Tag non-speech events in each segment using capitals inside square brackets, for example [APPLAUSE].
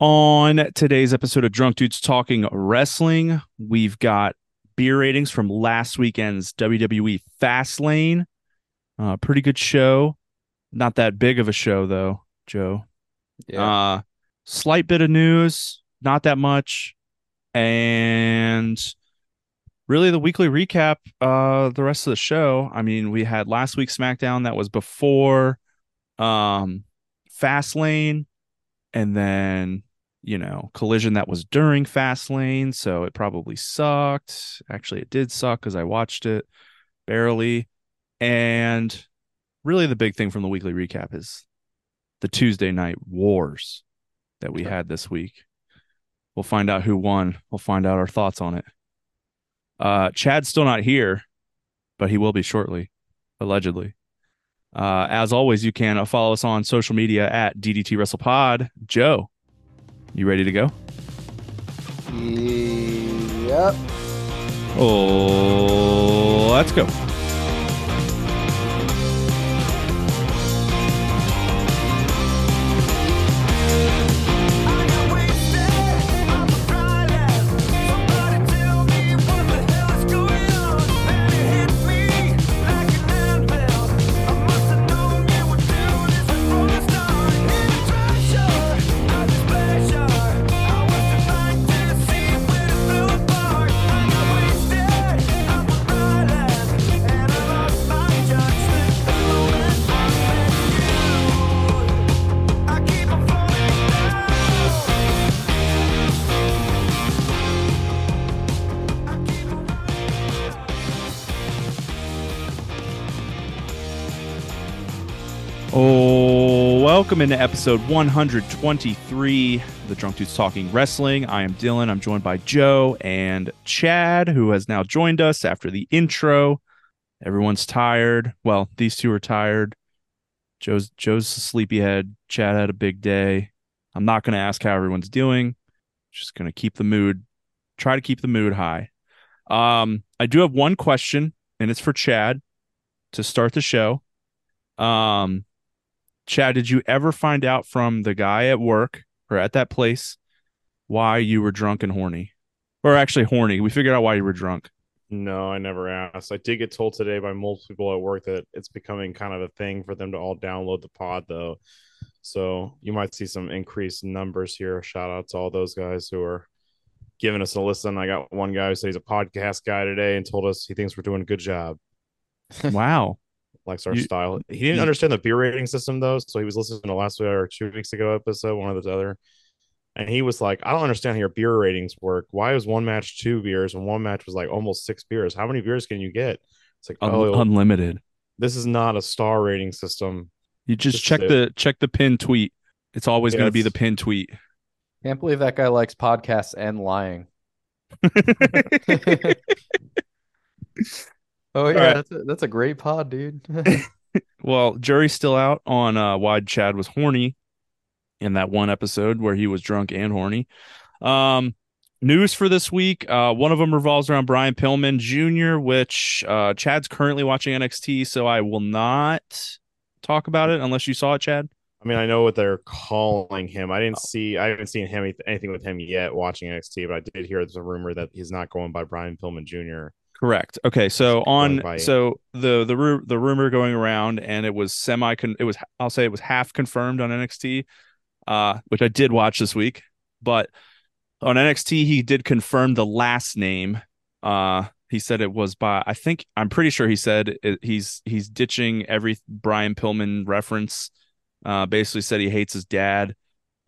On today's episode of Drunk Dudes Talking Wrestling, we've got beer ratings from last weekend's WWE Fastlane. Uh, pretty good show. Not that big of a show, though, Joe. Uh, slight bit of news, not that much. And really the weekly recap, uh, the rest of the show. I mean, we had last week's SmackDown that was before um Fastlane, and then you know, collision that was during Fastlane, so it probably sucked. Actually, it did suck because I watched it barely. And really the big thing from the weekly recap is the Tuesday night wars that we had this week. We'll find out who won. We'll find out our thoughts on it. Uh, Chad's still not here, but he will be shortly, allegedly. Uh, as always, you can uh, follow us on social media at DDT WrestlePod. Joe, you ready to go? Yep. Oh, let's go. Welcome into episode 123 the Drunk Dudes Talking Wrestling. I am Dylan. I'm joined by Joe and Chad, who has now joined us after the intro. Everyone's tired. Well, these two are tired. Joe's Joe's sleepyhead. Chad had a big day. I'm not going to ask how everyone's doing. Just going to keep the mood, try to keep the mood high. Um, I do have one question, and it's for Chad to start the show. Um, Chad, did you ever find out from the guy at work or at that place why you were drunk and horny? Or actually horny. We figured out why you were drunk. No, I never asked. I did get told today by multiple people at work that it's becoming kind of a thing for them to all download the pod, though. So you might see some increased numbers here. Shout out to all those guys who are giving us a listen. I got one guy who said he's a podcast guy today and told us he thinks we're doing a good job. Wow. Likes our You- style. He didn't you- understand the beer rating system though, so he was listening to last week or two weeks ago episode, one of the other, and he was like, "I don't understand how your beer ratings work. Why is one match two beers and one match was like almost six beers? How many beers can you get?" It's like, Un- oh, unlimited. this is not a star rating system. You just Just check it. the check the pin tweet. It's always Yeah, going to be the pin tweet. Can't believe that guy likes podcasts and lying. [LAUGHS] [LAUGHS] [LAUGHS] Oh yeah, right. that's a, that's a great pod, dude. [LAUGHS] well, jury's still out on uh, why Chad was horny in that one episode where he was drunk and horny. Um, news for this week. Uh, one of them revolves around Brian Pillman Jr., which uh, Chad's currently watching NXT, so I will not talk about it unless you saw it, Chad. I mean, I know what they're calling him. I Oh. didn't see, I haven't seen him anything with him yet watching NXT, but I did hear there's a rumor that he's not going by Brian Pillman Jr. Correct. Okay, so on so the the ru- the rumor going around, and it was semi. Con- it was I'll say it was half confirmed on NXT, uh, which I did watch this week. But on NXT, he did confirm the last name. Uh, he said it was by. I think I'm pretty sure he said it, he's he's ditching every Brian Pillman reference. Uh, basically said he hates his dad.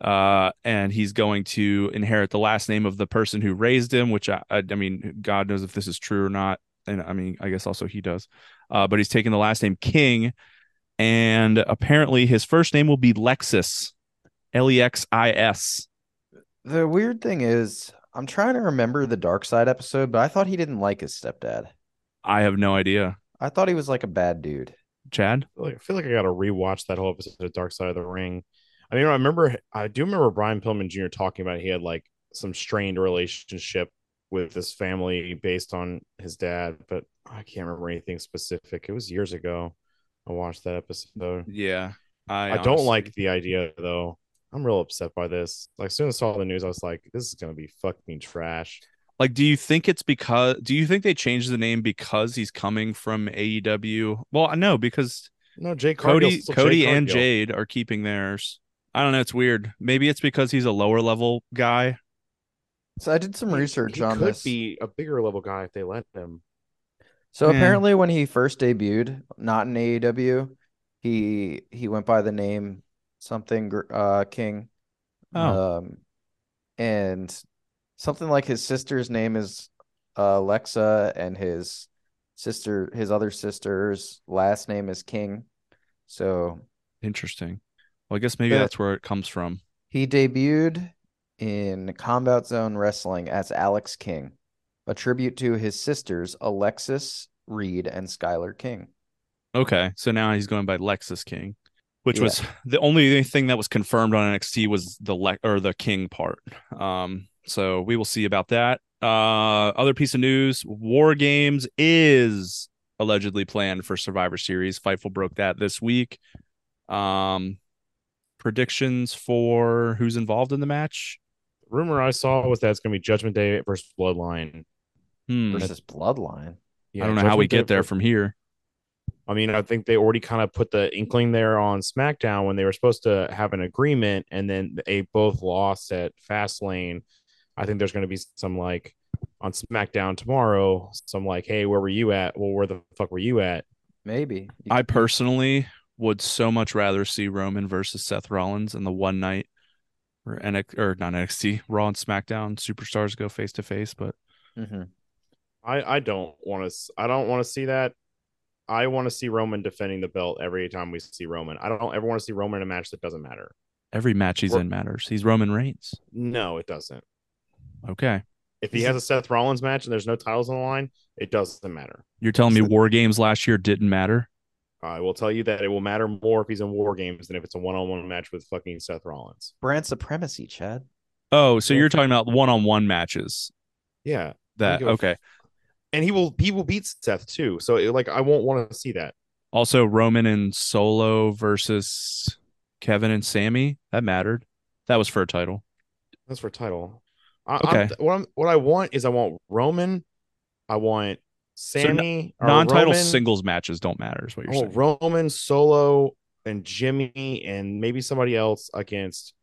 Uh, and he's going to inherit the last name of the person who raised him, which I, I, I mean, God knows if this is true or not. And I mean, I guess also he does. Uh, but he's taking the last name King, and apparently his first name will be Lexis, L E X I S. the weird thing is, I'm trying to remember the Dark Side episode, but I thought he didn't like his stepdad. I have no idea. I thought he was like a bad dude. Chad, I feel like I, feel like I got to rewatch that whole episode of Dark Side of the Ring. I mean, I remember, I do remember Brian Pillman Jr. talking about he had like some strained relationship with his family based on his dad, but I can't remember anything specific. It was years ago. I watched that episode. yeah, I I don't like the idea though. I'm real upset by this. Like as soon as I saw the news, I was like, this is gonna be fucking trash. Like, do you think it's because? Do you think they changed the name because he's coming from AEW? Well, no, because No, Jay Cody, Cody, Jay and Jade are keeping theirs. I don't know. It's weird. Maybe it's because he's a lower level guy. So I did some He- research he on could this. be a bigger level guy if they let him. So Yeah. apparently, when he first debuted, not in AEW, he he went by the name something uh King. Oh. Um, and something like his sister's name is uh, Alexa, and his sister, his other sister's last name is King. So Interesting. Well, I guess maybe Yeah. that's where it comes from. he debuted in Combat Zone Wrestling as Alex King, a tribute to his sisters Alexis Reed and Skylar King. Okay, so now he's going by Lexis King, which Yeah. was [LAUGHS] the only thing that was confirmed on NXT was the le- or the King part. Um, so we will see about that. Uh, other piece of news: War Games is allegedly planned for Survivor Series. Fightful broke that this week. Um, predictions for who's involved in the match. Rumor I saw was that it's gonna be Judgment Day versus Bloodline. Hmm, versus Bloodline. I don't know how we Judgment Day get there ver- from here. I mean, I think they already kind of put the inkling there on SmackDown when they were supposed to have an agreement, and then they both lost at Fastlane. I think there's going to be some like on SmackDown tomorrow, some like, hey, where were you at? Well, where the fuck were you at? Maybe. I personally would so much rather see Roman versus Seth Rollins in the one night or NX or not NXT Raw and SmackDown superstars go face to face. But Mhm. I I don't want to. I don't want to see that. I want to see Roman defending the belt every time we see Roman. I don't ever want to see Roman in a match that doesn't matter. every match he's Ro- in matters. He's Roman Reigns. No, it doesn't. Okay, If he has a Seth Rollins match and there's no titles on the line, it doesn't matter. you're telling me War Games last year didn't matter? I will tell you that it will matter more if he's in War Games than if it's a one-on-one match with fucking Seth Rollins. Brand supremacy, Chad. Oh, so you're talking about one on one matches? Yeah, That give a f- okay. and he will he will beat Seth too. So it, like I won't want to see that. Also, Roman and Solo versus Kevin and Sammy that mattered. That was for a title. That's for a title. I, Okay. I'm, what I'm what I want is I want Roman, I want Sammy, or Non-title Roman- singles matches don't matter. Is what you're want saying? Roman, Solo, and Jimmy, and maybe somebody else against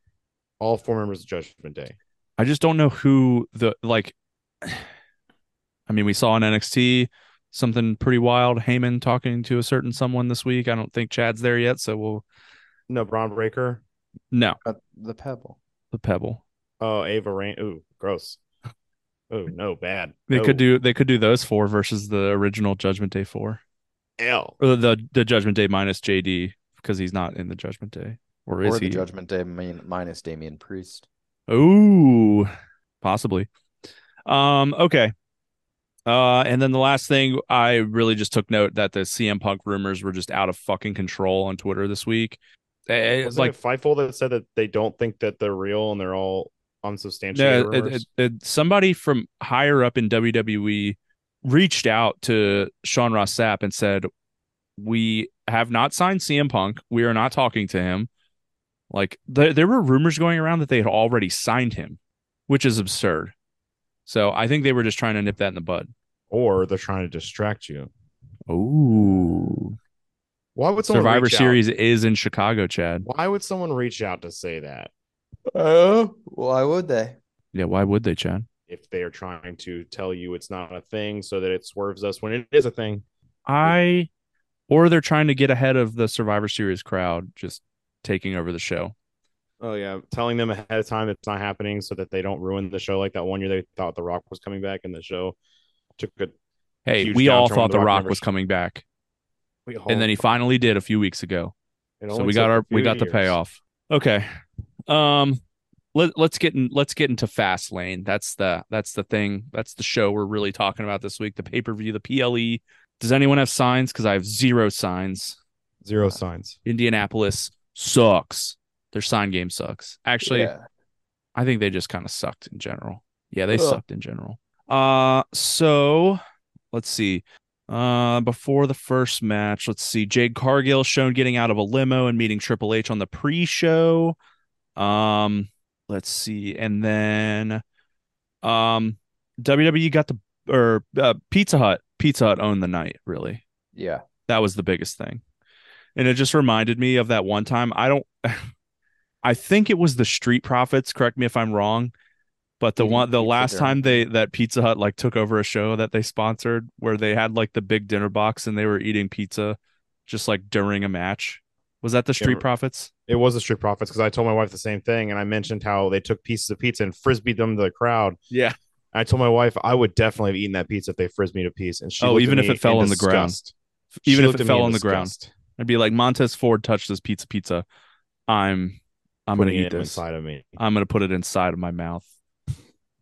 all four members of Judgment Day. I just don't know who the like. [SIGHS] I mean, we saw in NXT something pretty wild. Heyman talking to a certain someone this week. I don't think Chad's there yet, so we'll No, Bron Breakker. no Uh, the Pebble. the Pebble. Oh, Ava Raine. Ooh, gross. Oh no, bad. They No. could do they could do those four versus the original Judgment Day four, L. or the the Judgment Day minus JD because he's not in the Judgment Day, or is Or the he? Judgment Day min- minus Damian Priest. Ooh, possibly. Um, okay. Uh, and then the last thing, I really just took note that the CM Punk rumors were just out of fucking control on Twitter this week. Eh, Was like, it Fightful that said that they don't think that they're real and they're all yeah, unsubstantiated rumors? it, it, somebody from higher up in WWE reached out to Sean Ross Sapp and said, "We have not signed CM Punk. We are not talking to him." Like, there there were rumors going around that they had already signed him, which is absurd. So I think they were just trying to nip that in the bud. or they're trying to distract you. Ooh. Why would someone Survivor reach out? Series is in Chicago, Chad. Why would someone reach out to say that Oh, why would they? Yeah, why would they, Chad? if they are trying to tell you it's not a thing so that it swerves us when it is a thing? I or they're trying to get ahead of the Survivor Series crowd just taking over the show. Oh yeah, telling them ahead of time it's not happening so that they don't ruin the show. Like that one year they thought The Rock was coming back and the show took a Hey, Huge we all thought The The Rock Rock was coming back. we And then he finally did a few weeks ago. So we got our we few got the payoff. Okay. Um let, let's get in let's get into Fastlane. That's the that's the thing. That's the show we're really talking about this week. The pay-per-view, the PLE. Does anyone have signs? Because I have zero signs. Zero signs. Indianapolis sucks. Their sign game sucks. Actually, Yeah. I think they just kind of sucked in general. Yeah, they Ugh. sucked in general. Uh so let's see. Uh before the first match, let's see. Jade Cargill shown getting out of a limo and meeting Triple H on the pre-show. Um, let's see, and then, um, WWE got the or uh, Pizza Hut. Pizza Hut owned the night. Really, Yeah. that was the biggest thing, and it just reminded me of that one time. I don't. [LAUGHS] I think it was the Street Profits. Correct me if I'm wrong. But the one, the last during- time they that Pizza Hut like took over a show that they sponsored, where they had like the big dinner box and they were eating pizza, just like during a match. Was that the Street re- Profits? It was the Street Profits because I told my wife the same thing, and I mentioned how they took pieces of pizza and frisbeed them to the crowd. Yeah. I told my wife I would definitely have eaten that pizza if they frisbeed a piece, and she Oh, even if it fell on the ground. Even if it fell on the ground. I'd be like, Montez Ford touched this pizza pizza. I'm I'm gonna eat it this. inside of me. I'm gonna put it inside of my mouth.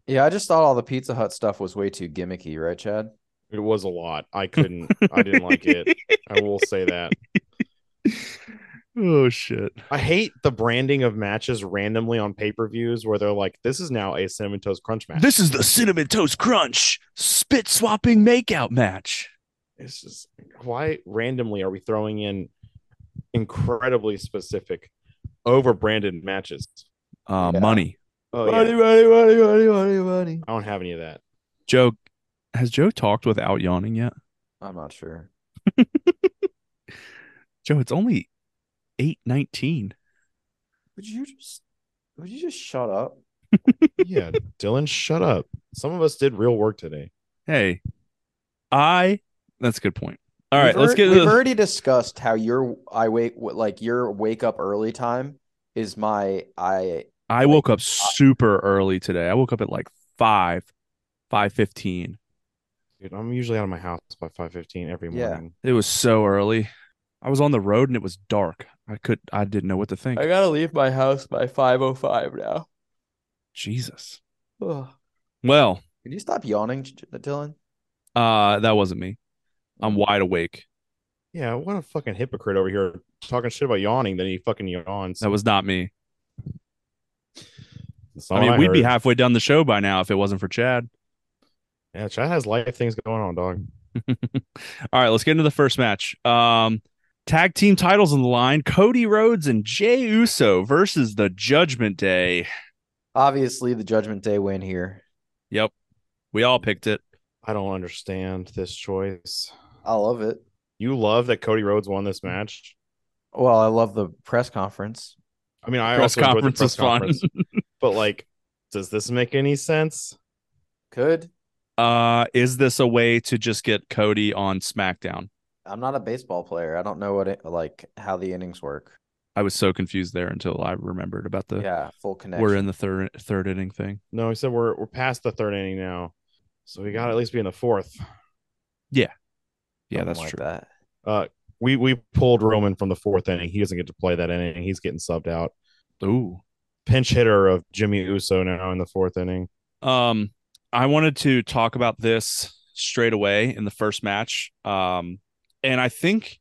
Yeah, I just thought all the Pizza Hut stuff was way too gimmicky, right, Chad? It was a lot. I couldn't. I didn't like it. [LAUGHS] I will say that. Oh shit. I hate the branding of matches randomly on pay per views where they're like, "This is now a cinnamon toast crunch match." This is the cinnamon toast crunch spit swapping makeout match. it's just why randomly are we throwing in incredibly specific, over branded matches? Uh, Yeah. money. Oh money, yeah, money, money, money, money, money. I don't have any of that. Joe, has Joe talked without yawning yet? I'm not sure. [LAUGHS] Joe, it's only eight nineteen. Would you just would you just shut up? [LAUGHS] Yeah, Dylan, shut up. Some of us did real work today. Hey, I. That's a good point. All right, We've let's get. We've To the, already discussed how your I wake like your wake up early time is my I I woke up super early today. I woke up at like five, five fifteen. Dude, I'm usually out of my house by five fifteen every Yeah. morning. It was so early. I was on the road and it was dark. I could. I didn't know what to think. I gotta leave my house by five oh five now. Jesus. Ugh. Well, Can you stop yawning, Dylan? uh, that wasn't me. I'm wide awake. Yeah, what a fucking hypocrite over here talking shit about yawning. Then he fucking yawns. That was not me. That's I mean, what we'd be halfway down the show by now if it wasn't for Chad. Yeah, Chad has life things going on, dog. [LAUGHS] All right, let's get into the first match. Um, tag team titles on the line: Cody Rhodes and Jey Uso versus the Judgment Day. Obviously, the Judgment Day win here. Yep, we all picked it. I don't understand this choice. I love it. You love that Cody Rhodes won this match. Well, I love the press conference. I mean, I Press also enjoyed the conference was press fun. conference, [LAUGHS] but like, does this make any sense? Could Uh, is this a way to just get Cody on SmackDown? I'm not a baseball player. I don't know what it like how the innings work. I was so confused there until I remembered about the yeah, full connection. we're in the third third inning thing. No, he said we're we're past the third inning now, so we got to at least be in the fourth. Yeah, Something that's like true. That. Uh, we we pulled Roman from the fourth inning. He doesn't get to play that inning. He's getting subbed out. Ooh. Pinch hitter of Jimmy Uso now in the fourth inning. Um, I wanted to talk about this straight away in the first match. Um, and I think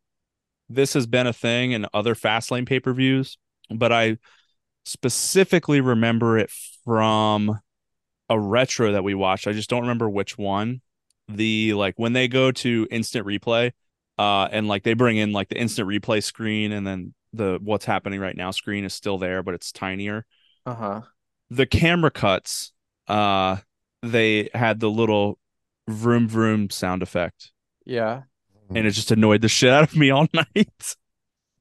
this has been a thing in other Fastlane pay per views, but I specifically remember it from a retro that we watched. I just don't remember which one. The like when they go to instant replay, uh, and like they bring in like the instant replay screen, and then the what's happening right now screen is still there, but it's tinier Uh huh. the camera cuts uh they had the little vroom vroom sound effect Yeah. And it just annoyed the shit out of me all [LAUGHS] night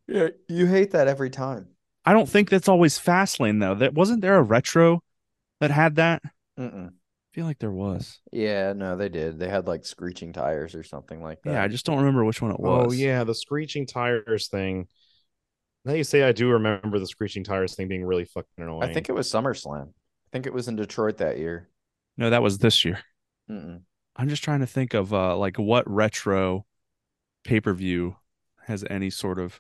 Yeah. You hate that every time. i don't think that's always Fastlane though that wasn't there a retro that had that i Mm-mm. feel like there was Yeah. No, they did. They had like screeching tires or something like that. yeah i just don't remember which one it was Oh yeah, the screeching tires thing. Now you say I do remember the screeching tires thing being really fucking annoying. I think it was SummerSlam. I think it was in Detroit that year. no that was this year Mm-mm. i'm just trying to think of uh like what retro pay-per-view has any sort of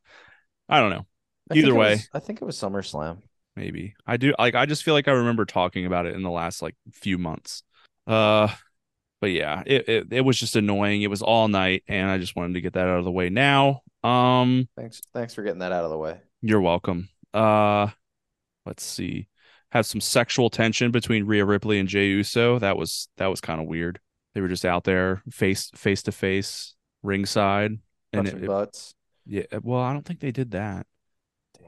i don't know. I Either way. was- I think it was SummerSlam. maybe. I do like i just feel like i remember talking about it in the last like few months. Uh but yeah it, it it was just annoying. It was all night and i just wanted to get that out of the way now. Um Thanks. Thanks for getting that out of the way. you're welcome. Uh let's see. Had some sexual tension between Rhea Ripley and Jey Uso. That was that was kind of weird. They were just out there face face to face ringside and Touching it, it- butts. yeah well i don't think they did that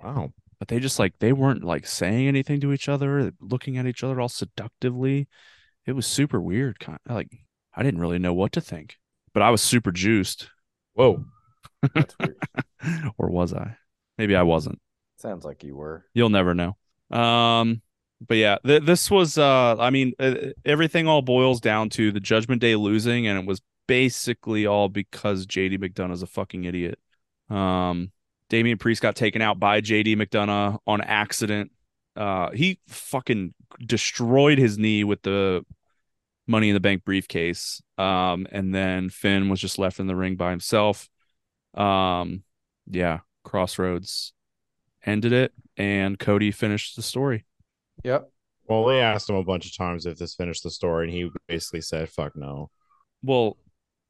wow. but they just like they weren't like saying anything to each other, looking at each other all seductively. It was super weird. Kind of like I didn't really know what to think, but I was super juiced, Whoa. That's weird. [LAUGHS] or was I? Maybe I wasn't. Sounds like you were. You'll never know. Um, but yeah, th- this was. Uh, I mean, uh, everything all boils down to the Judgment Day losing, and it was basically all because JD McDonagh is a fucking idiot. Um, Damian Priest got taken out by JD McDonagh on accident. Uh, he fucking destroyed his knee with the Money in the Bank briefcase. Um, and then Finn was just left in the ring by himself. Um, yeah, Cross Rhodes ended it, and Cody finished the story. Yep. Well, they asked him a bunch of times if this finished the story, and he basically said, "Fuck no." Well,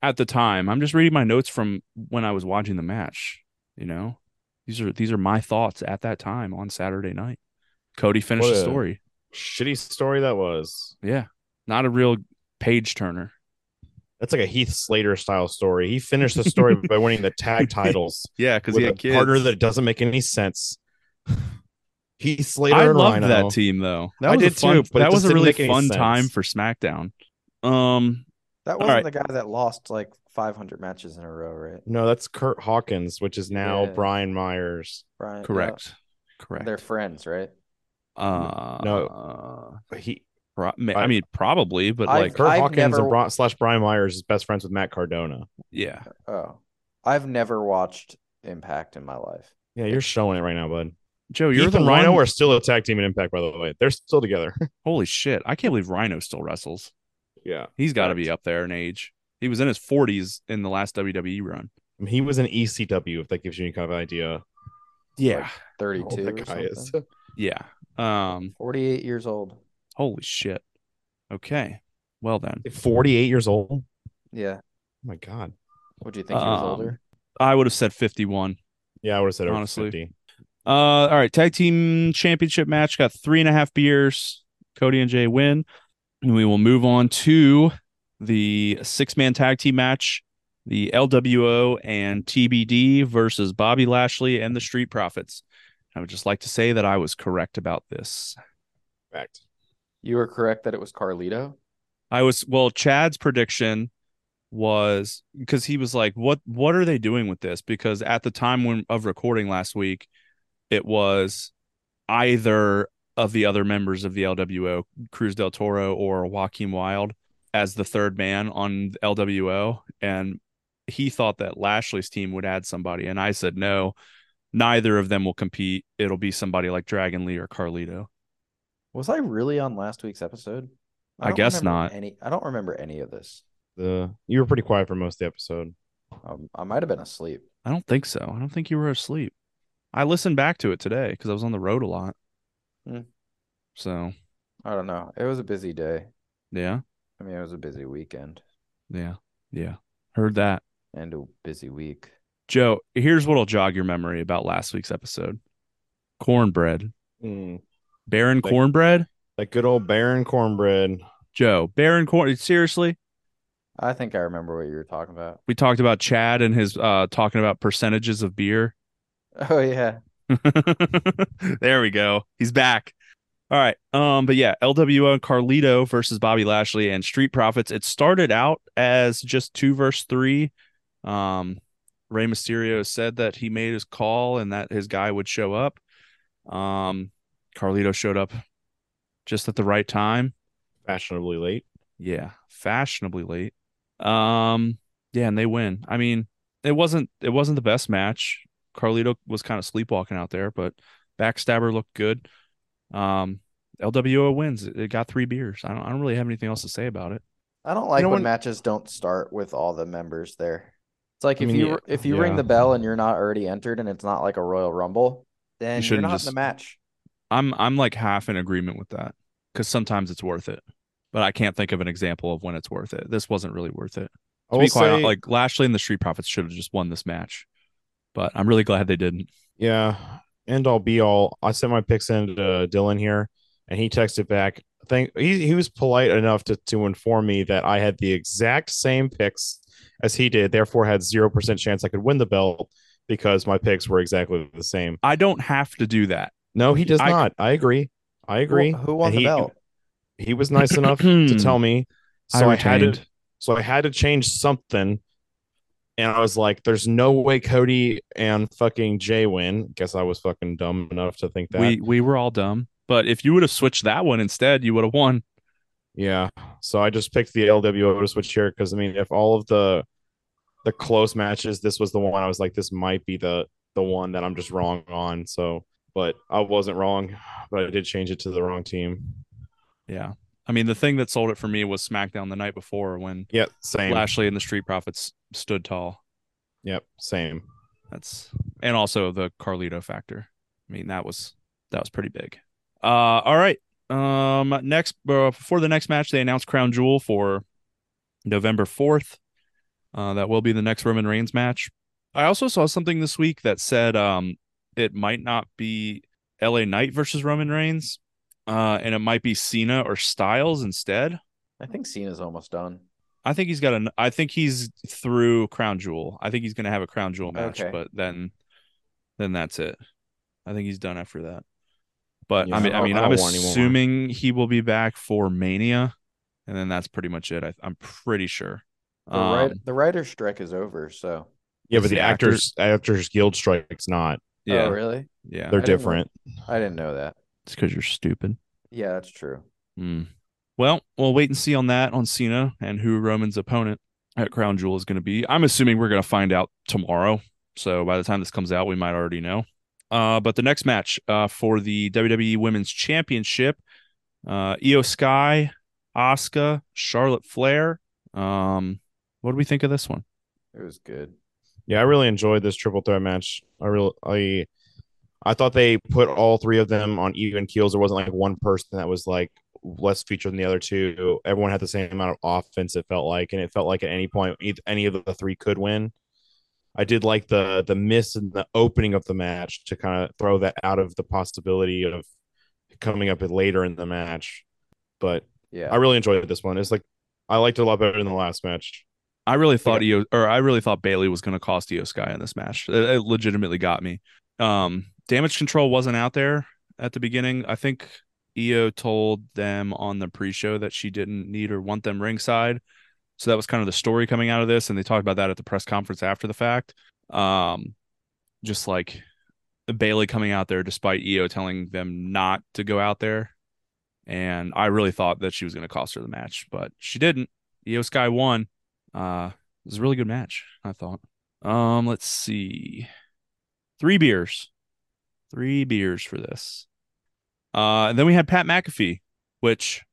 at the time, I'm just reading my notes from when I was watching the match. You know, these are these are my thoughts at that time on Saturday night. Cody finished the story. Shitty story that was. Yeah, not a real page turner. That's like a Heath Slater style story. He finished the story [LAUGHS] by winning the tag titles Yeah, because he a had kids. partner that doesn't make any sense. [SIGHS] Heath Slater I loved Rhino. that team though. That I was a did fun, too, but that was a really fun time for SmackDown. Um, That wasn't right. the guy that lost like 500 matches in a row, right? No, that's Kurt Hawkins, which is now Yeah. Brian Myers. Brian. yeah. correct, correct. They're friends, right? uh, No. But he pro- I- I mean, probably, but I've- like, Kurt I've Hawkins never- and Bri- slash Brian Myers is best friends with Matt Cardona. yeah, Oh, I've never watched Impact in my life. Yeah, you're showing it right now, bud. Joe, you're Heath the and Rhino one- are still a tag team in Impact, by the way. They're still together. [LAUGHS] Holy shit! I can't believe Rhino still wrestles. Yeah. He's got to be up there in age. He was in his 40s in the last WWE run. He was in ECW, if that gives you any kind of idea. Yeah, how 32 or that guy is. yeah. Um, 48 years old. holy shit. Okay, well then, 48 years old. Oh Yeah. my god. Would you think he was Um, older? I would have said 51. Yeah, I would have said over Honestly. 50. Uh, all right, tag team championship match got three and a half beers. Cody and Jey win, and we will move on to the six man tag team match. The LWO and TBD versus Bobby Lashley and the Street Profits. I would just like to say that I was correct about this. Correct. You were correct that it was Carlito. I was well, Chad's prediction was because he was like, "What what are they doing with this?" Because at the time when of recording last week, it was either of the other members of the LWO, Cruz del Toro or Joaquin Wilde, as the third man on LWO, and he thought that Lashley's team would add somebody, and I said no. Neither of them will compete. It'll be somebody like Dragon Lee or Carlito. Was I really on last week's episode? I don't guess not. Any, I don't remember any of this. The you were pretty quiet for most of the episode. Um, I might have been asleep. I don't think so. I don't think you were asleep. I listened back to it today because I was on the road a lot. Hmm. So I don't know. It was a busy day. yeah, I mean, it was a busy weekend yeah, yeah. Heard that. and a busy week. Joe, here's what'll jog your memory about last week's episode. Cornbread. Mm, Baron Like- cornbread? that good old Baron cornbread. Joe, Baron corn seriously? I think I remember what you were talking about. We talked about Chad and his uh talking about percentages of beer. [LAUGHS] Oh yeah. [LAUGHS] there we go. He's back. All right. Um, but yeah, LWO and Carlito versus Bobby Lashley and Street Profits. It started out as just two versus three. Um, Rey Mysterio said that he made his call and that his guy would show up. Um, Carlito showed up just at the right time. Fashionably late. Yeah, fashionably late. Um, yeah, and they win. I mean, it wasn't it wasn't the best match. Carlito was kind of sleepwalking out there, but Backstabber looked good. Um, LWO wins. It it got three beers. I don't I don't really have anything else to say about it. I don't like know when when- matches don't start with all the members there. It's like I if mean, you yeah, if you ring the bell and you're not already entered and it's not like a Royal Rumble, then you are shouldn't not in the match. I'm I'm like half in agreement with that because sometimes it's worth it, but I can't think of an example of when it's worth it. This wasn't really worth it. To be quite hon- say, like Lashley and the Street Profits should have just won this match, but I'm really glad they didn't. yeah, end all be all. I sent my picks in to Dylan here, and he texted back. Thank he he was polite enough to to inform me that I had the exact same picks as he did, therefore had zero percent chance I could win the belt because my picks were exactly the same. I don't have to do that. No, he does I- not. I agree. I agree. Who, who won And the he, belt? He was nice enough to [CLEARS THROAT] tell me. So I, had to so I had to change something. And I was like, there's no way Cody and fucking Jey win. Guess I was fucking dumb enough to think that. We we were all dumb. But if you would have switched that one instead, you would have won. Yeah. So I just picked the LWO to switch here because I mean, if all of the the close matches, this was the one I was like, this might be the the one that I'm just wrong on. So, but I wasn't wrong, but I did change it to the wrong team. Yeah. I mean, the thing that sold it for me was SmackDown the night before when Yep, same. Lashley and the Street Profits stood tall. Yep, same. That's and also the Carlito factor. I mean, that was that was pretty big. Uh, all right. Um, next uh, before the next match, they announced Crown Jewel for November fourth. Uh, that will be the next Roman Reigns match. I also saw something this week that said um it might not be L.A. Knight versus Roman Reigns, uh, and it might be Cena or Styles instead. I think Cena's almost done. I think he's got an. I think he's through Crown Jewel. I think he's going to have a Crown Jewel match, Okay. but then, then that's it. I think he's done after that. But I mean, I, I mean, I I'm don't want any more. assuming he will be back for Mania, and then that's pretty much it. I, I'm pretty sure. The, write, Um, the writer's strike is over, so. Yeah, but the the actor- actors actors guild strike's not. yeah, Oh, really? yeah. They're I didn't different. I didn't know that. It's because you're stupid. Yeah, that's true. Hmm. Well, we'll wait and see on that on Cena and who Roman's opponent at Crown Jewel is going to be. I'm assuming we're going to find out tomorrow. So by the time this comes out, we might already know. Uh, but the next match uh, for the WWE Women's Championship, uh, Iyo Sky, Asuka, Charlotte Flair. Um, what do we think of this one? It was good. Yeah, I really enjoyed this triple threat match. I really I I thought they put all three of them on even keels. There wasn't like one person that was like less featured than the other two. Everyone had the same amount of offense. It felt like, and it felt like at any point any of the three could win. I did like the the miss in the opening of the match to kind of throw that out of the possibility of coming up later in the match. But Yeah. I really enjoyed this one. It's like I liked it a lot better than the last match. I really thought Iyo or I really thought Bayley was going to cost Iyo Sky in this match. It, it legitimately got me. Um, damage control wasn't out there at the beginning. I think Iyo told them on the pre-show that she didn't need or want them ringside. So that was kind of the story coming out of this, and they talked about that at the press conference after the fact. Um, just like Bayley coming out there despite Iyo telling them not to go out there. And I really thought that she was going to cost her the match, but she didn't. Iyo Sky won. Uh, it was a really good match, I thought. Um, let's see. Three beers. Three beers for this. Uh, and then we had Pat McAfee, which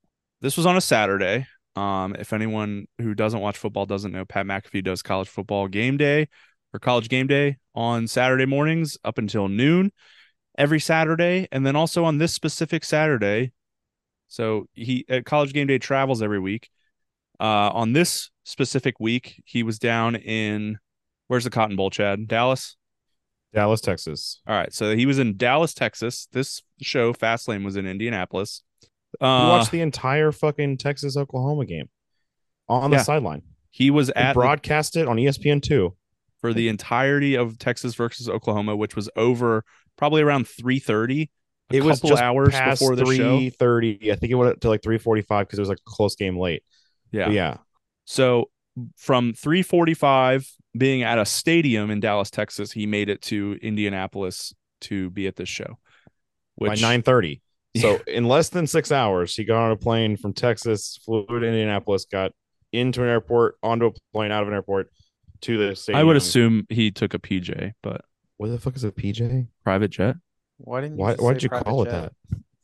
this was on a Saturday. Um, if anyone who doesn't watch football doesn't know, Pat McAfee does college football game day or college game day on Saturday mornings up until noon every Saturday, and then also on this specific Saturday. So he at college game day travels every week. Uh, on this specific week, he was down in where's the Cotton Bowl, Chad? Dallas. Dallas, Texas. All right, so he was in Dallas, Texas. This show, Fastlane, was in Indianapolis. Uh, watched the entire fucking Texas Oklahoma game on the sideline. he was at the- broadcast it on ESPN two. for the entirety of Texas versus Oklahoma, which was over probably around three thirty. It was just hours past before the show. three thirty. I think it went up to like three forty five because it was like a close game late. Yeah. Yeah. So from 345 being at a stadium in Dallas, Texas, he made it to Indianapolis to be at this show. by nine thirty. So in less than six hours, he got on a plane from Texas, flew to Indianapolis, got into an airport, onto a plane, out of an airport, to the stadium. I would assume he took a PJ, but What the fuck is a PJ? private jet. Why didn't you Why? Why'd you private call it that?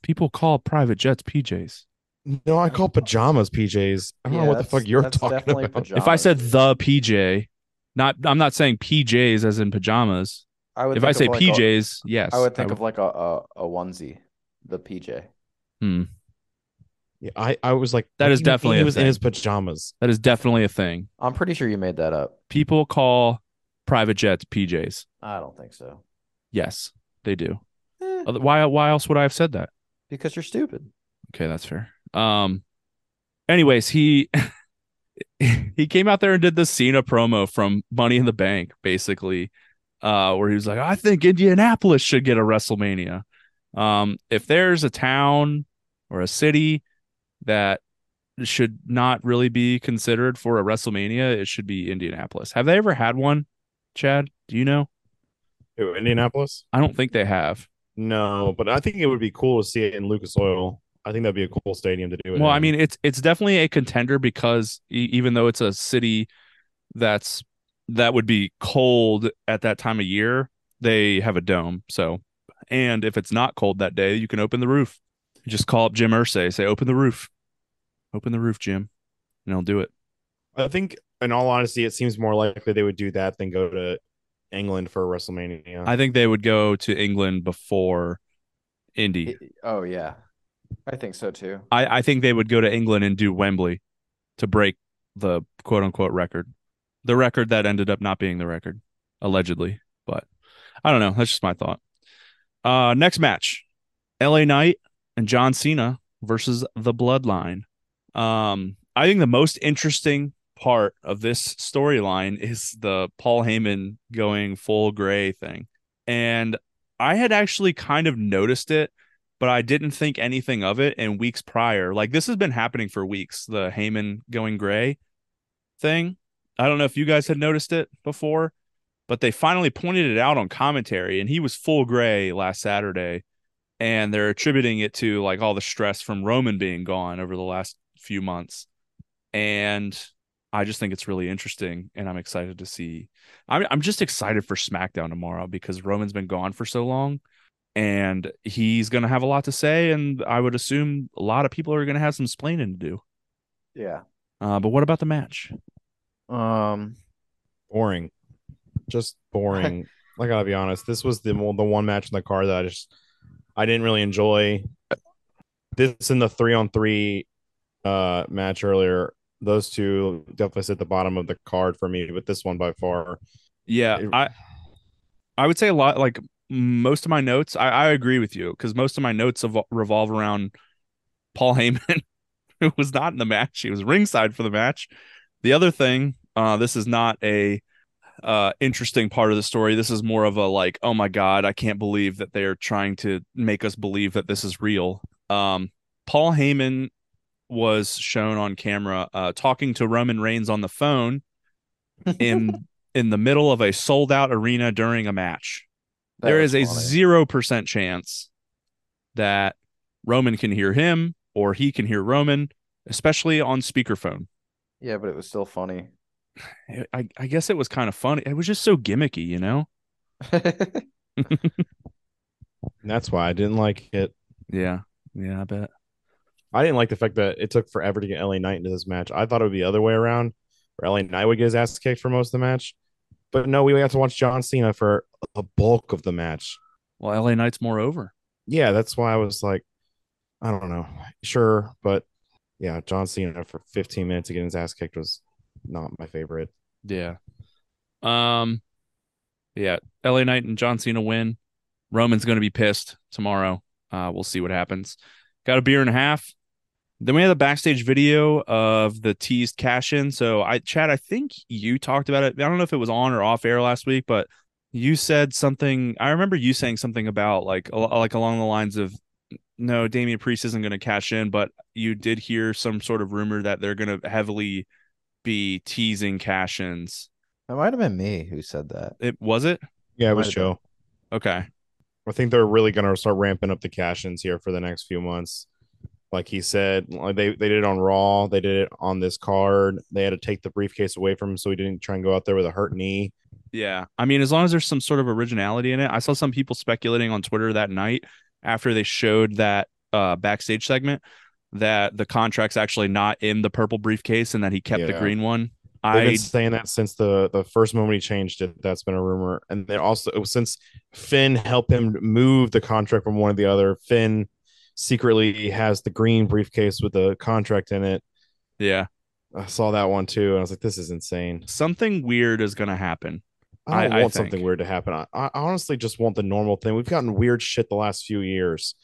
People call private jets PJs. No, I call pajamas PJs. I don't Yeah, know what the fuck you're talking about. pajamas. If I said the PJ, not I'm not saying PJs as in pajamas. I would If I say of like a- PJs, yes. I would think of like a, a a onesie, the PJ. Hmm. Yeah, I, I was like, That what is do you mean definitely he a was in his pajamas. that is definitely a thing. I'm pretty sure you made that up. People call private jets PJs. I don't think so. Yes, they do. Eh, Why why else would I have said that? because you're stupid. Okay, that's fair. Um anyways, he [LAUGHS] he came out there and did the Cena promo from Money in the Bank, basically, uh, where he was like, I think Indianapolis should get a WrestleMania. Um, if there's a town or a city that should not really be considered for a WrestleMania, it should be Indianapolis. Have they ever had one, Chad? Do you know? Indianapolis? I don't think they have. No, but I think it would be cool to see it in Lucas Oil. I think that'd be a cool stadium to do it. Well, in. I mean, it's it's definitely a contender because e- even though it's a city that's that would be cold at that time of year, they have a dome. So, and if it's not cold that day, you can open the roof. You just call up Jim Irsay, say, "Open the roof, open the roof, Jim," and he'll do it. I think, in all honesty, it seems more likely they would do that than go to England for WrestleMania. I think they would go to England before Indy. I- Oh yeah, I think so too. I, I think they would go to England and do Wembley to break the quote unquote record. The record that ended up not being the record, allegedly. But I don't know. That's just my thought. Uh next match. LA Knight and John Cena versus the Bloodline. Um, I think the most interesting part of this storyline is the Paul Heyman going full gray thing. And I had actually kind of noticed it but I didn't think anything of it in weeks prior. Like this has been happening for weeks, the Heyman going gray thing. I don't know if you guys had noticed it before, but they finally pointed it out on commentary and he was full gray last Saturday and they're attributing it to like all the stress from Roman being gone over the last few months. And I just think it's really interesting and I'm excited to see. I'm I'm just excited for SmackDown tomorrow because Roman's been gone for so long and he's going to have a lot to say and i would assume a lot of people are going to have some splaining to do Yeah. uh, but what about the match Um. boring, just boring. [LAUGHS] I gotta be honest. This was the the one match in the card that I just I didn't really enjoy. This in the three on three uh match earlier. Those two definitely sit at the bottom of the card for me, but this one by far. yeah It- i i would say a lot like most of my notes i, I agree with you because most of my notes revolve around paul heyman [LAUGHS] who was not in the match. He was ringside for the match. The other thing uh this is not a uh interesting part of the story. This is more of a like oh my god i can't believe that they're trying to make us believe that this is real. Um paul heyman was shown on camera uh talking to roman reigns on the phone [LAUGHS] in in the middle of a sold out arena during a match That there a zero percent chance that roman can hear him or he can hear roman especially on speakerphone Yeah, but it was still funny. [SIGHS] I, I guess it was kind of funny. It was just so gimmicky, you know? [LAUGHS] [LAUGHS] That's why I didn't like it. Yeah. Yeah, I bet. I didn't like the fact that it took forever to get LA Knight into this match. I thought it would be the other way around, where LA Knight would get his ass kicked for most of the match. But no, we have to watch John Cena for a bulk of the match. Well, LA Knight's more over. Yeah, that's why I was like, I don't know, sure, but yeah, John Cena for 15 minutes to get his ass kicked was not my favorite. Yeah. Um yeah, LA Knight and John Cena win. Roman's gonna be pissed tomorrow. Uh we'll see what happens. Got a beer and a half. Then we had the backstage video of the teased cash in. So I Chad, I think you talked about it. I don't know if it was on or off air last week, but you said something. I remember you saying something about like like along the lines of no, Damian Priest isn't going to cash in, but you did hear some sort of rumor that they're going to heavily be teasing cash ins. That might have been me who said that. It was it? Yeah, it was Might have been. Joe. Okay. I think they're really going to start ramping up the cash ins here for the next few months. Like he said, they, they did it on Raw. They did it on this card. They had to take the briefcase away from him so he didn't try and go out there with a hurt knee. Yeah. I mean, as long as there's some sort of originality in it. I saw some people speculating on Twitter that night after they showed that uh backstage segment that the contract's actually not in the purple briefcase and that he kept the green one. I've been saying that since the the first moment he changed it. That's been a rumor, and then also since Finn helped him move the contract from one to the other. Finn secretly has the green briefcase with the contract in it. yeah. I saw that one too, and I was like, "This is insane." Something weird is gonna happen. I don't I- I want something weird to happen. I, I honestly just want the normal thing. We've gotten weird shit the last few years.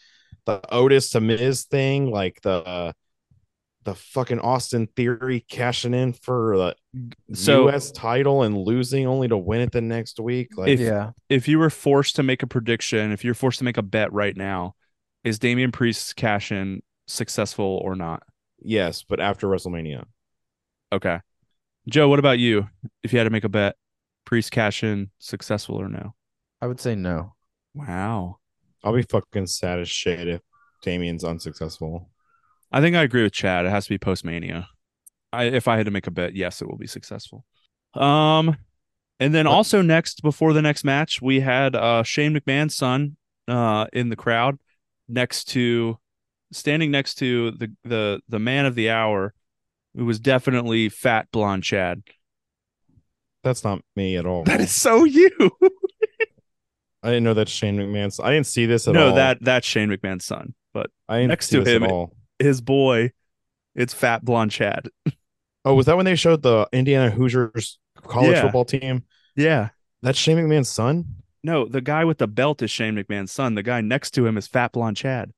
The Otis to Miz thing, like the the fucking Austin Theory cashing in for the So U.S. title and losing only to win it the next week. Like, If- yeah. if you were forced to make a prediction, if you're forced to make a bet right now, is Damian Priest's cash in successful or not? yes, but after WrestleMania, Okay. Joe, what about you? If you had to make a bet, Priest cash in successful or no? I would say no. Wow. I'll be fucking sad as shit if Damian's unsuccessful. I think I agree with Chad. It has to be post mania. I if I had to make a bet, yes, it will be successful. Um and then But- also next before the next match, we had uh Shane McMahon's son uh in the crowd next to standing next to the the the man of the hour who was definitely fat blonde Chad. That's not me at all. That is so you. [LAUGHS] I didn't know that's Shane McMahon's. I didn't see this at no, all. No that that's Shane McMahon's son, but I next to him- his boy, it's fat blonde Chad. [LAUGHS] Oh, was that when they showed the Indiana Hoosiers college Yeah. football team? Yeah. That's Shane McMahon's son. No, the guy with the belt is Shane McMahon's son. The guy next to him is Fat Blonde Chad.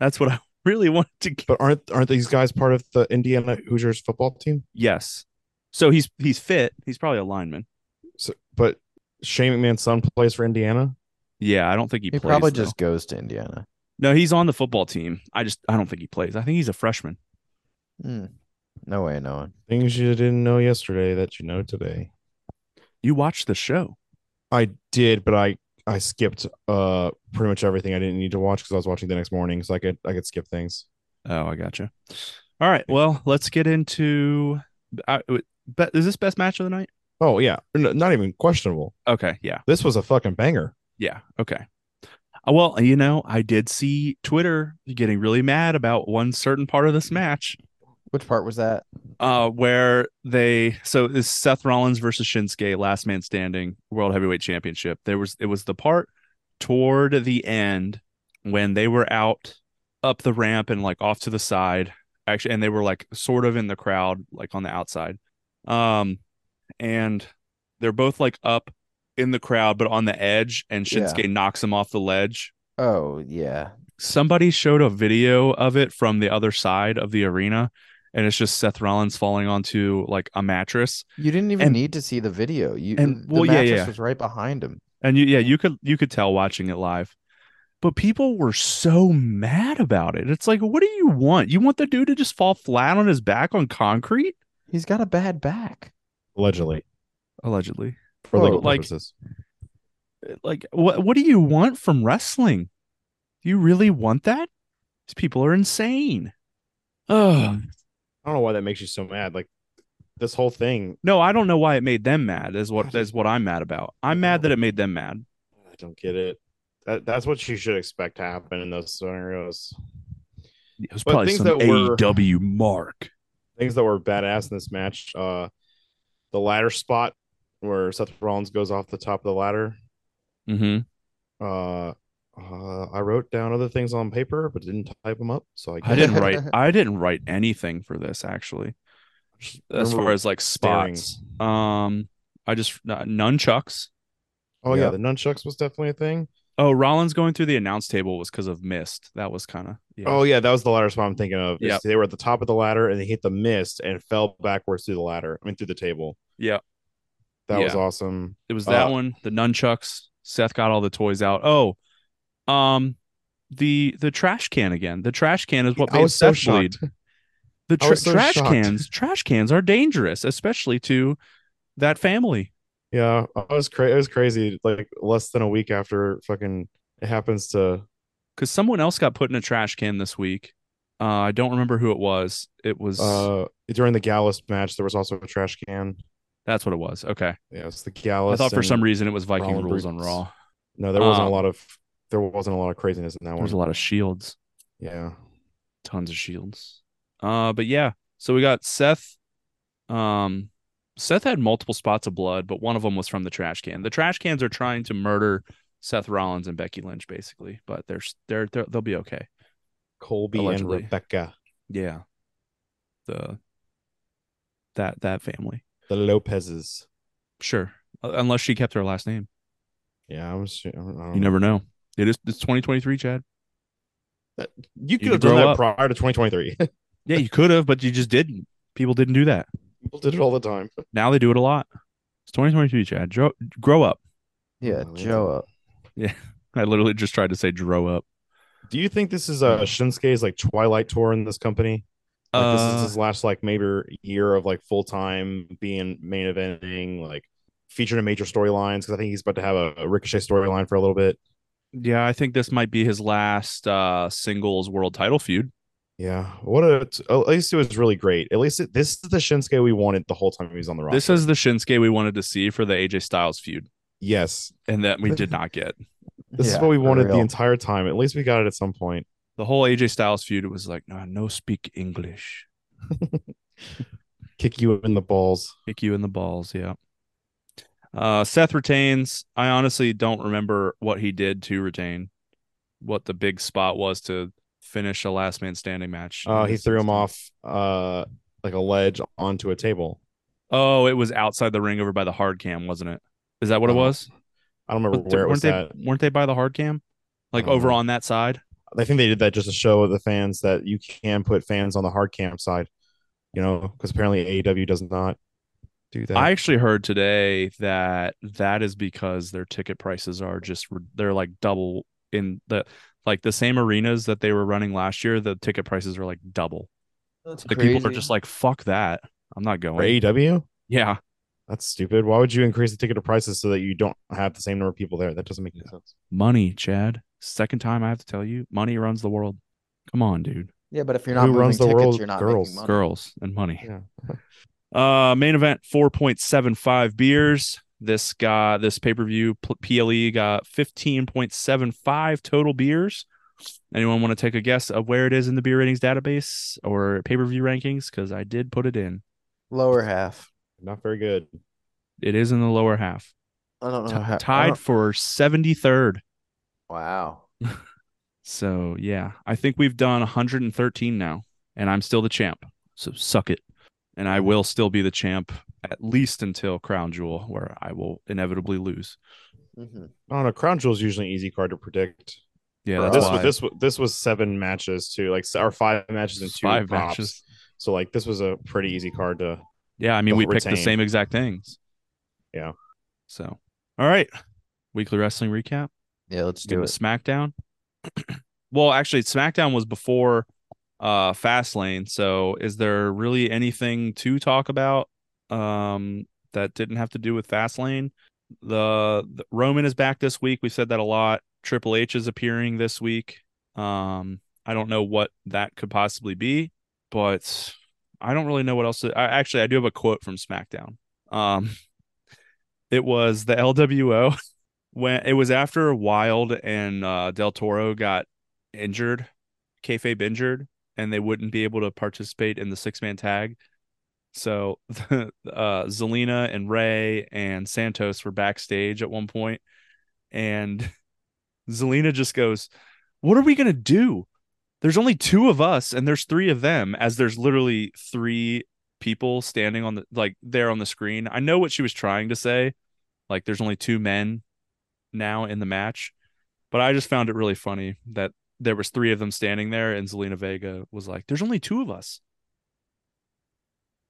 That's what I [LAUGHS] really wanted to get. But aren't aren't these guys part of the Indiana Hoosiers football team? Yes. So he's he's fit. He's probably a lineman. So, but Shane McMahon's son plays for Indiana. Yeah, I don't think he, plays. He plays. probably though. just goes to Indiana. No, he's on the football team. I just I don't think he plays. I think he's a freshman. Hmm. No way of knowing. Things you didn't know yesterday that you know today. You watched the show. I did, but I I skipped uh pretty much everything I didn't need to watch because I was watching the next morning, so I could I could skip things. Oh, I gotcha. All right. Well, let's get into. I, bet is this best match of the night? Oh yeah, not even questionable. Okay. Yeah. This was a fucking banger. Yeah. Okay. Uh, Well, you know, I did see Twitter getting really mad about one certain part of this match. Which part was that? uh where they so this Seth Rollins versus Shinsuke last man standing world heavyweight championship there was it was the part toward the end when they were out up the ramp and like off to the side actually and they were like sort of in the crowd like on the outside um and they're both like up in the crowd but on the edge and Yeah. Shinsuke knocks him off the ledge Oh yeah. somebody showed a video of it from the other side of the arena and it's just Seth Rollins falling onto like a mattress. You didn't even And- need to see the video. You and- the well, yeah, mattress yeah. was right behind him. and you yeah you could you could tell watching it live. But people were so mad about it. It's like what do you want? You want the dude to just fall flat on his back on concrete? He's got a bad back. Allegedly, allegedly. For Oh, legal like- purposes. like what what do you want from wrestling? Do you really want that? These people are insane. Oh I don't know why that makes you so mad. Like this whole thing, no i don't know why it made them mad is what is what i'm mad about i'm mad that it made them mad I don't get it. That that's what you should expect to happen in those scenarios. it was But probably some were- aew mark Things that were badass in this match. Uh, the ladder spot where Seth Rollins goes off the top of the ladder. mm-hmm Uh, uh, I wrote down other things on paper, but didn't type them up. So I, I didn't write. I didn't write anything for this actually, as far as like staring. spots. Um, I just uh, nunchucks. Oh yeah, Yep. the nunchucks was definitely a thing. Oh, Rollins going through the announce table was because of mist. That was kind of yeah. Oh yeah, that was the ladder spot I'm thinking of. Yeah, They were at the top of the ladder and they hit the mist and fell backwards through the ladder. I mean through the table. yeah. That was awesome. It was that Uh, one. The nunchucks. Seth got all the toys out. Oh, um, the the trash can again. The trash can is what I made was so bleed. The tra- so trash shocked. cans. Trash cans are dangerous, especially to that family. Yeah, I was crazy. It was crazy. Like less than a week after fucking it happens to. because someone else got put in a trash can this week. Uh, I don't remember who it was. It was Uh, during the Gallus match, there was also a trash can. that's what it was. Okay, Yeah, it's the Gallus. I thought for some reason it was Viking Rollins rules on Raw. No, there wasn't Um, a lot of. There wasn't a lot of craziness in that one. There was a lot of shields, Yeah. tons of shields. Uh, but yeah, so we got Seth. Um, Seth had multiple spots of blood, but one of them was from the trash can. The trash cans are trying to murder Seth Rollins and Becky Lynch, basically, but they're they're, they're they'll be okay. Colby Allegedly. and Rebecca, Yeah, the that that family, the Lopez's. sure, Uh, unless she kept her last name. Yeah, I was. I. You never know. It is it's 2023, Chad. You could could have done that up. prior to 2023. [LAUGHS] Yeah, you could have, but you just didn't. People didn't do that. People did it all the time. Now they do it a lot. It's 2022, Chad. Grow, grow up. Yeah, Oh, Joe up. Yeah, [LAUGHS] I literally just tried to say grow up. Do you think this is uh Shinsuke's like Twilight tour in this company? Like this Uh, is his last like maybe year of like full time being main eventing, like featured in major storylines. Because I think he's about to have a, a Ricochet storyline for a little bit. Yeah, I think this might be his last uh singles world title feud. Yeah, what a at least it was really great. At least it, this is the Shinsuke we wanted the whole time he was on the roster. This is the Shinsuke we wanted to see for the AJ Styles feud, yes, and that we did not get. this is what we for wanted the entire time. At least we got it at some point. The whole AJ Styles feud was like, no, no speak English. [LAUGHS] Kick you in the balls. Kick you in the balls, yeah. Uh Seth retains. I honestly don't remember what he did to retain, what the big spot was to finish a last man standing match. Uh, he threw him off uh like a ledge onto a table. Oh, it was outside the ring over by the hard cam, wasn't it? Is that what it Uh, was? I don't remember Was- where it was they at. weren't they by the hard cam? Like over on that side? I think they did that just to show the fans that you can put fans on the hard cam side, you know, because apparently AEW does not do that. I actually heard today that that is because their ticket prices are just they're like double in the like the same arenas that they were running last year. The ticket prices are like double. That's The people are just like, "Fuck that! I'm not for going." AEW, Yeah, that's stupid. Why would you increase the ticket prices so that you don't have the same number of people there? That doesn't make any sense. money, Chad. Second time I have to tell you, money runs the world. Come on, dude. yeah, but if you're not Who moving runs the tickets, world? you're not Girls. making money. Girls and money. Yeah. [LAUGHS] Uh, main event 4.75 beers. This guy, this pay per view PLE got 15.75 total beers. Anyone want to take a guess of where it is in the beer ratings database or pay per view rankings? Because I did put it in. Lower half. Not very good. It is in the lower half, I don't know. T- how, tied don't- for 73rd. Wow. [LAUGHS] So yeah, I think we've done 113 now, and I'm still the champ. So suck it, and I will still be the champ at least until Crown Jewel, where I will inevitably lose. hmm I don't know. Crown Jewel's usually an easy card to predict. Yeah, that's this why. was this was this was seven matches too, like our five matches and two Five pops. matches. So like this was a pretty easy card to. Yeah, I mean, They'll we picked the same exact things. Yeah. So, all right, weekly wrestling recap. Yeah, let's do a it. SmackDown. [CLEARS THROAT] well, actually, SmackDown was before uh Fastlane. So, is there really anything to talk about um that didn't have to do with Fastlane? The, the Roman is back this week. We said that a lot. Triple H is appearing this week. Um, I don't know what that could possibly be, but I don't really know what else. To, I, actually, I do have a quote from SmackDown. Um, [LAUGHS] it was the LWO [LAUGHS] when it was after Wilde and uh, Del Toro got injured, kayfabe injured, and they wouldn't be able to participate in the six man tag. So [LAUGHS] uh, Zelina and Rey and Santos were backstage at one point, and [LAUGHS] Zelina just goes, "What are we gonna do? There's only two of us, and there's three of them. As there's literally three people standing on the like there on the screen. I know what she was trying to say, like there's only two men now in the match, but I just found it really funny that there was three of them standing there, and Zelina Vega was like, "There's only two of us."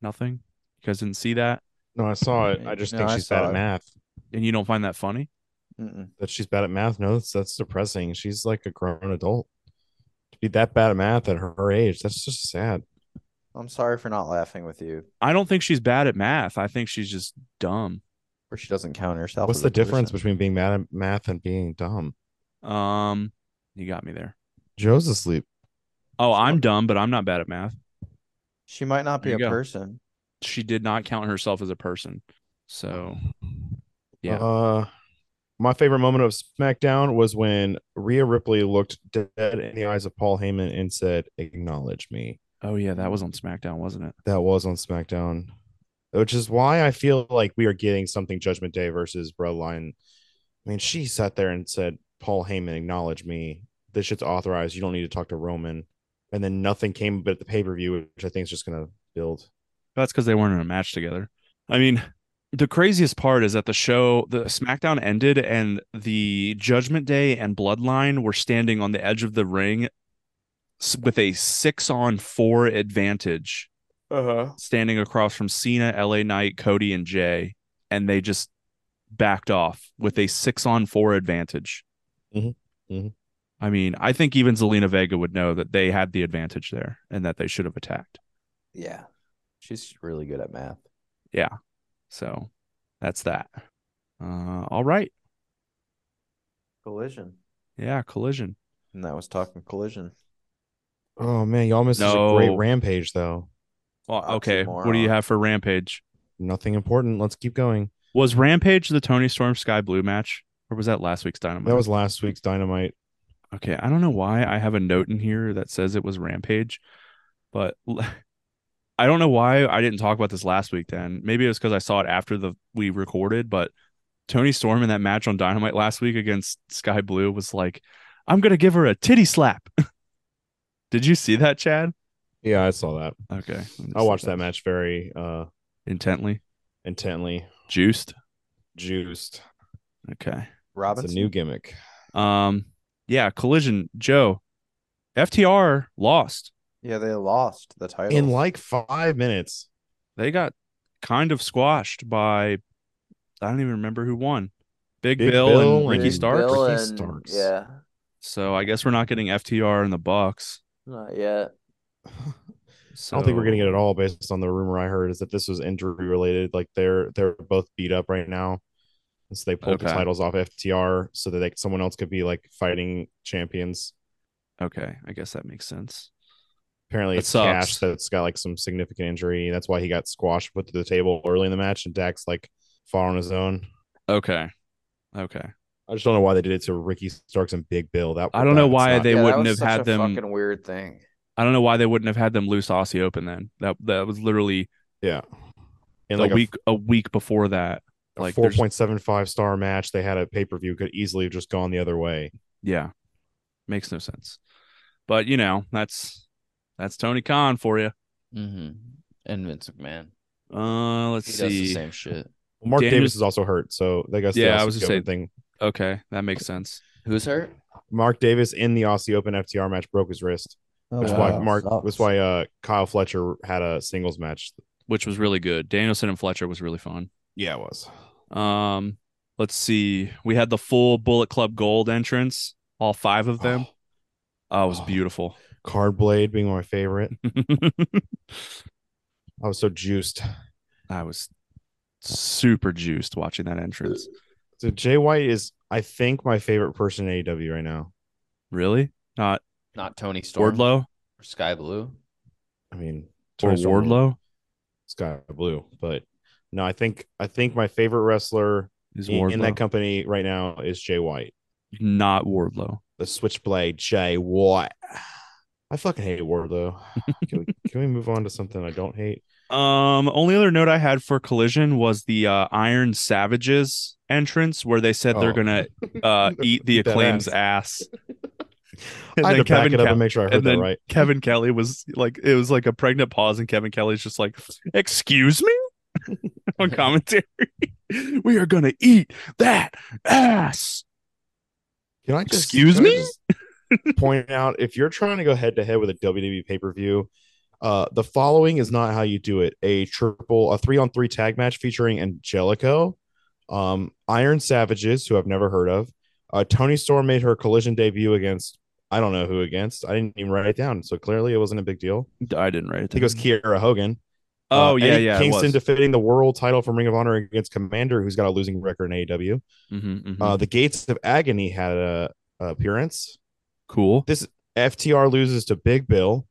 Nothing. You guys didn't see that, No, I saw it. I just No, think I she's bad saw at math. and you don't find that funny. Mm-mm. That she's bad at math. No, that's that's depressing. She's like a grown adult. To be that bad at math at her, her age, that's just sad. I'm sorry for not laughing with you. I don't think she's bad at math. I think she's just dumb. Or she doesn't count herself. What's the difference person. between being bad at math and being dumb? Um, you got me there. Joe's asleep. Oh, I'm dumb, but I'm not bad at math. She might not be a go. person. She did not count herself as a person. So, yeah. Uh, my favorite moment of SmackDown was when Rhea Ripley looked dead in the eyes of Paul Heyman and said, "Acknowledge me." oh yeah, that was on SmackDown, wasn't it? That was on SmackDown, which is why I feel like we are getting something Judgment Day versus Bloodline. I mean, she sat there and said, "Paul Heyman, acknowledge me. This shit's authorized. You don't need to talk to Roman." And then nothing came but the pay per view, which I think is just gonna build. That's because they weren't in a match together. I mean, the craziest part is that the show, the SmackDown ended, and the Judgment Day and Bloodline were standing on the edge of the ring, with a six on four advantage, Uh-huh. standing across from Cena, LA Knight, Cody, and Jey, and they just backed off with a six on four advantage. Mhm. Mhm. I mean, I think even Zelina Vega would know that they had the advantage there and that they should have attacked. Yeah. She's really good at math. Yeah. So that's that. Uh, all right. Collision. Yeah. Collision. And that was talking collision. Oh man, y'all missed such a great rampage though. Well, okay. What do you have for Rampage? Nothing important. Let's keep going. Was Rampage the Toni Storm Skye Blue match, or was that last week's Dynamite? That was last week's Dynamite. Okay. I don't know why I have a note in here that says it was Rampage, but [LAUGHS] I don't know why I didn't talk about this last week. Then maybe it was because I saw it after the we recorded. But Toni Storm in that match on Dynamite last week against Skye Blue was like, "I'm gonna give her a titty slap." [LAUGHS] Did you see that, Chad? Yeah, I saw that. Okay, I watched that match very uh intently. intently. Juiced. Juiced. Okay. It's Robinson. a new gimmick. Um, yeah, collision. Joe, FTR lost. yeah, they lost the title. In like five minutes. They got kind of squashed by I don't even remember who won. Big, Big Bill, Bill and Ricky and Starks. Bill Ricky and- Starks. Yeah. So I guess we're not getting FTR in the Bucks. Not yet. So I don't think we're getting it at all based on the rumor I heard is that this was injury related. Like they're they're both beat up right now. And so they pulled the titles off FTR so that they, someone else could be like fighting champions. Okay, I guess that makes sense. Apparently That it's Cash sucks. that's got like some significant injury. That's why he got squashed, put to the table early in the match, and Dax like fought on his own. Okay. Okay. I just don't know why they did it to Ricky Starks and Big Bill. That I don't know why sucked. they yeah, wouldn't was have such had a them- Fucking weird thing. I don't know why they wouldn't have had them loose Aussie Open then. That that was literally Yeah. In a like week a week before that. A, like, four there's- point seven five star match, they had a pay per view could easily have just gone the other way. Yeah. Makes no sense. But you know, that's that's Tony Khan for you. Mm-hmm. And Vince McMahon. Uh let's He does the see. same shit. Mark Daniel- Davis is also hurt, so I guess Yeah, I was gonna Open say- thing. Okay, that makes sense. Who's hurt? Mark Davis in the Aussie Open FTR match broke his wrist. Oh, That's wow. why Mark. That's why uh Kyle Fletcher had a singles match. Which was really good. Danielson and Fletcher was really fun. Yeah, it was. Um, let's see. We had the full Bullet Club Gold entrance, all five of them. Oh, it was Oh. beautiful. Card Blade being my favorite. [LAUGHS] I was so juiced. I was super juiced watching that entrance. So Jay White is, I think, my favorite person in AEW right now. Really? Not Not Toni Storm. Wardlow Or Skye Blue. I mean, or Toni Storm, Wardlow Skye Blue, but no, I think I think my favorite wrestler is in, in that company right now is Jay White, Not Wardlow. the Switchblade Jay White. I fucking hate Wardlow. [LAUGHS] Can we, can we move on to something I don't hate? Um, only other note I had for Collision was the uh, Iron Savages entrance, where they said they're Oh. gonna uh, [LAUGHS] eat the Acclaim's ass. And [LAUGHS] I had then to back it up Kel- and make sure I heard that right. Kevin Kelly was like, it was like a pregnant pause, and Kevin Kelly's just like, "Excuse me," on [LAUGHS] commentary. we are gonna eat that ass. Can I just Excuse can I me? just point out if you're trying to go head to head with a WWE pay per view, uh, the following is not how you do it: a triple, a three on three tag match featuring Angelico, um, Iron Savages, who I've never heard of. Uh, Toni Storm made her collision debut against I don't know who against. I didn't even write it down, so clearly it wasn't a big deal. I didn't write I it. think it was down. Kiera Hogan. Oh Uh, yeah, Eddie yeah. Kingston defending the world title from Ring of Honor against Komander, who's got a losing record in AEW. Mhm, mhm. Uh, the Gates of Agony had a, a appearance. cool. This FTR loses to Big Bill,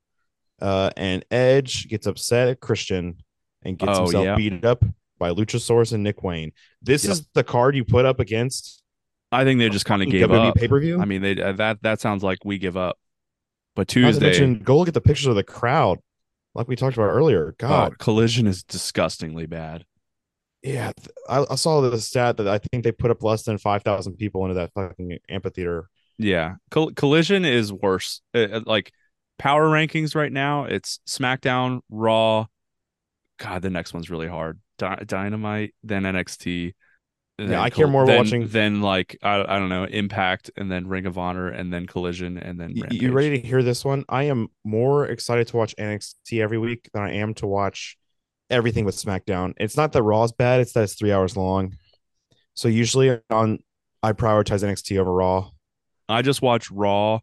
uh, and Edge gets upset at Christian and gets Oh, himself yeah. beat up by Luchasaurus and Nick Wayne. This Yep. is the card you put up against I think they just kind of gave up. pay per view. I mean, they uh, that that sounds like we give up. But Tuesday, mention, go look at the pictures of the crowd, like we talked about earlier. oh, God, collision is disgustingly bad. yeah, I, I saw the stat that I think they put up less than five thousand people into that fucking amphitheater. Yeah, Col- collision is worse. Uh, uh, like power rankings right now, it's SmackDown, Raw. God, the next one's really hard. Dy- Dynamite, then NXT. Yeah, I care more then, watching- than like I, I don't know Impact and then Ring of Honor and then Collision and then Rampage. You ready to hear this one? I am more excited to watch NXT every week than I am to watch everything with SmackDown. It's not that Raw's bad; it's that it's three hours long. So usually on, I prioritize NXT over Raw. I just watch Raw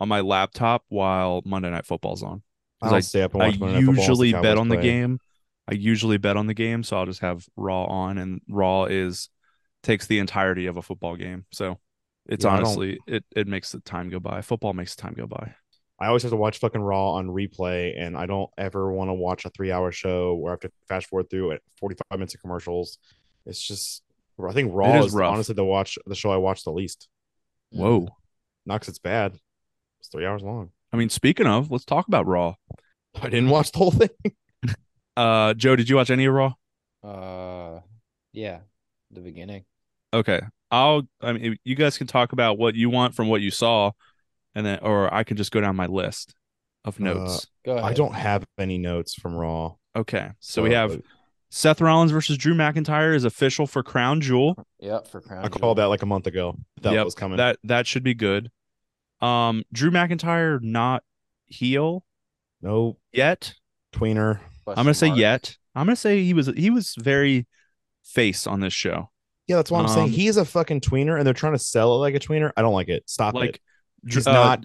on my laptop while Monday Night Football's on. I I- stay up and I watch Monday Night Football unless usually bet on the game. I usually bet on the game, so I'll just have Raw on, and Raw is takes the entirety of a football game. So it's Yeah, honestly it it makes the time go by. Football makes the time go by. I always have to watch fucking Raw on replay, and I don't ever want to watch a three-hour show where I have to fast forward through it, forty-five minutes of commercials. It's just, I think Raw is is, rough. honestly the watch the show I watch the least. Whoa. Not 'cause it's bad. It's three hours long. I mean, speaking of, let's talk about Raw. I didn't watch the whole thing. [LAUGHS] Uh, Joe, did you watch any of Raw? Uh, yeah, the beginning. Okay, I'll. I mean, you guys can talk about what you want from what you saw, and then, or I can just go down my list of Uh, notes. Go ahead. I don't have any notes from Raw. okay, so we have uh, Seth Rollins versus Drew McIntyre is official for Crown Jewel. Yep, for Crown. I Jewel. called that like a month ago. That Yep, was coming. That that should be good. Um, Drew McIntyre not heel no yet. tweener. I'm gonna say mark. yet. I'm gonna say he was he was very face on this show. Yeah, that's what I'm Um, saying. He's a fucking tweener, and they're trying to sell it like a tweener. I don't like it. Stop Like it. He's uh, not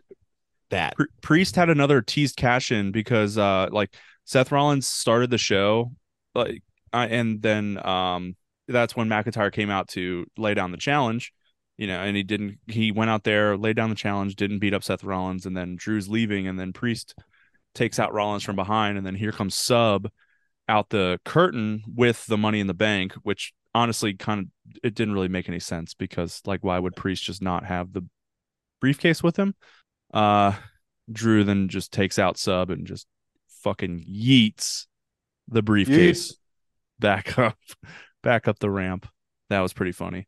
that. Priest had another teased cash in because uh like Seth Rollins started the show like uh, and then um that's when McIntyre came out to lay down the challenge, you know, and he didn't he went out there, laid down the challenge, didn't beat up Seth Rollins and then Drew's leaving and then Priest takes out Rollins from behind and then here comes Sub out the curtain with the money in the bank, which honestly kind of it didn't really make any sense because like why would Priest just not have the briefcase with him? Uh Drew then just takes out Sub and just fucking yeets the briefcase back [LAUGHS] up back up the ramp. That was pretty funny.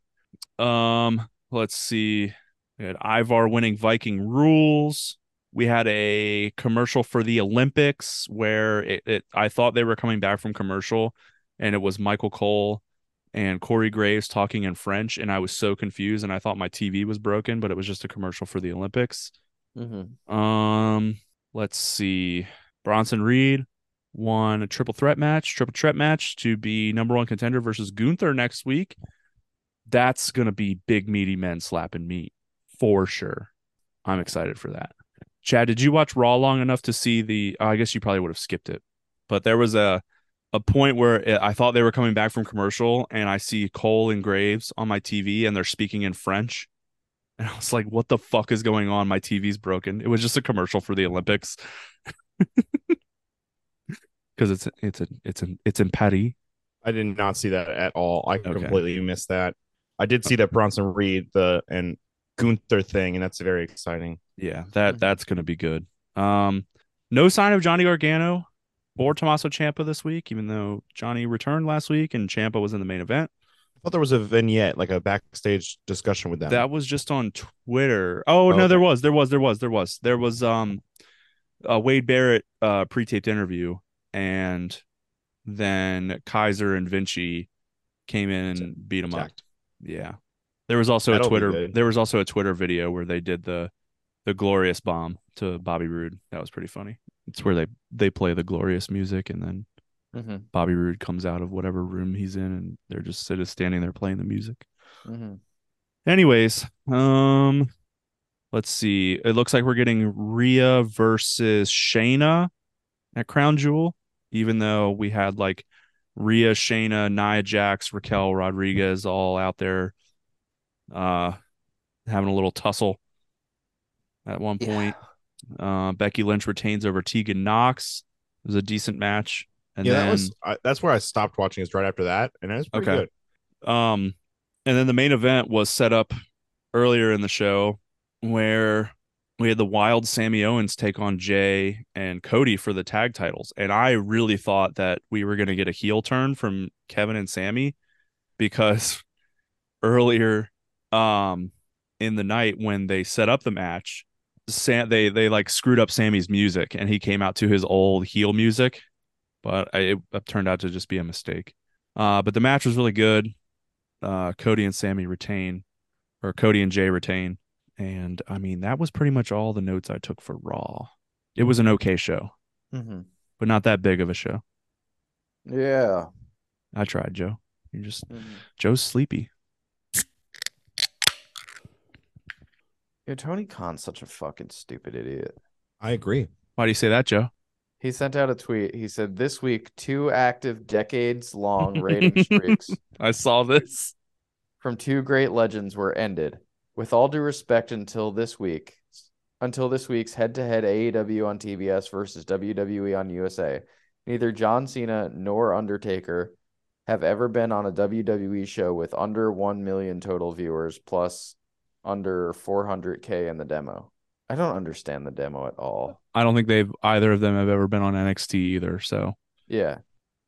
Um let's see. We had Ivar winning Viking rules. We had a commercial for the Olympics where it, it I thought they were coming back from commercial and it was Michael Cole and Corey Graves talking in French and I was so confused and I thought my TV was broken, but it was just a commercial for the Olympics. Mhm. Um, let's see. Bronson Reed won a triple threat match, triple threat match to be number one contender versus Gunther next week. That's gonna be big meaty men slapping meat for sure. I'm excited for that. Chad, did you watch Raw long enough to see the? I guess you probably would have skipped it, but there was a a point where I thought they were coming back from commercial, and I see Cole and Graves on my TV, and they're speaking in French, and I was like, "What the fuck is going on? My TV's broken." It was just a commercial for the Olympics, [LAUGHS] because it's it's a it's in it's in Paris. I did not see that at all. I Okay. completely missed that. I did see that Bronson Reed the and Gunther thing, and that's very exciting. Yeah, that that's gonna be good. Um, no sign of Johnny Gargano or Tommaso Ciampa this week, even though Johnny returned last week and Ciampa was in the main event. I thought there was a vignette, like a backstage discussion with them. That was just on Twitter. Oh, Oh, no, there was, there was, there was, there was, there was um a Wade Barrett uh pre-taped interview, and then Kaiser and Vinci came in and beat him up. Yeah. There was also a Twitter there was also a Twitter video where they did the the glorious bomb to Bobby Roode. That was pretty funny. It's where they they play the glorious music and then Mhm. Bobby Roode comes out of whatever room he's in and they're just sitting standing there playing the music. Mhm. Anyways, um let's see. It looks like we're getting Rhea versus Shayna at Crown Jewel, even though we had like Rhea, Shayna, Nia Jax, Raquel Rodriguez all out there uh having a little tussle at one Yeah. Uh Becky Lynch retains over Tegan Nox. It was a decent match. And yeah, then that was. I, that's where I stopped watching. Is right after that, and it was pretty Okay. good. Um, and then the main event was set up earlier in the show where we had the wild Sammy Owens take on Jey and Cody for the tag titles. And I really thought that we were going to get a heel turn from Kevin and Sammy because [LAUGHS] earlier um in the night when they set up the match, Sam they they like screwed up Sammy's music and he came out to his old heel music, but I, it turned out to just be a mistake. Uh, but the match was really good. uh, Cody and Sammy retain, or Cody and Jey retain. And I mean, that was pretty much all the notes I took for Raw. It was an okay show, Mm-hmm. but not that big of a show. Yeah. I tried, Joe. You're just Mhm. Joe's sleepy. Yeah, Tony Khan's such a fucking stupid idiot. I agree. Why do you say that, Joe? He sent out a tweet. He said, This week, two active decades long [LAUGHS] rating streaks [LAUGHS] I saw this. from two great legends were ended. With all due respect, until this week, until this week's head to head AEW on TBS versus WWE on USA, neither John Cena nor Undertaker have ever been on a WWE show with under 1 million total viewers plus under 400K in the demo. I don't understand the demo at all. I don't think they've either of them have ever been on NXT either. So, Yeah.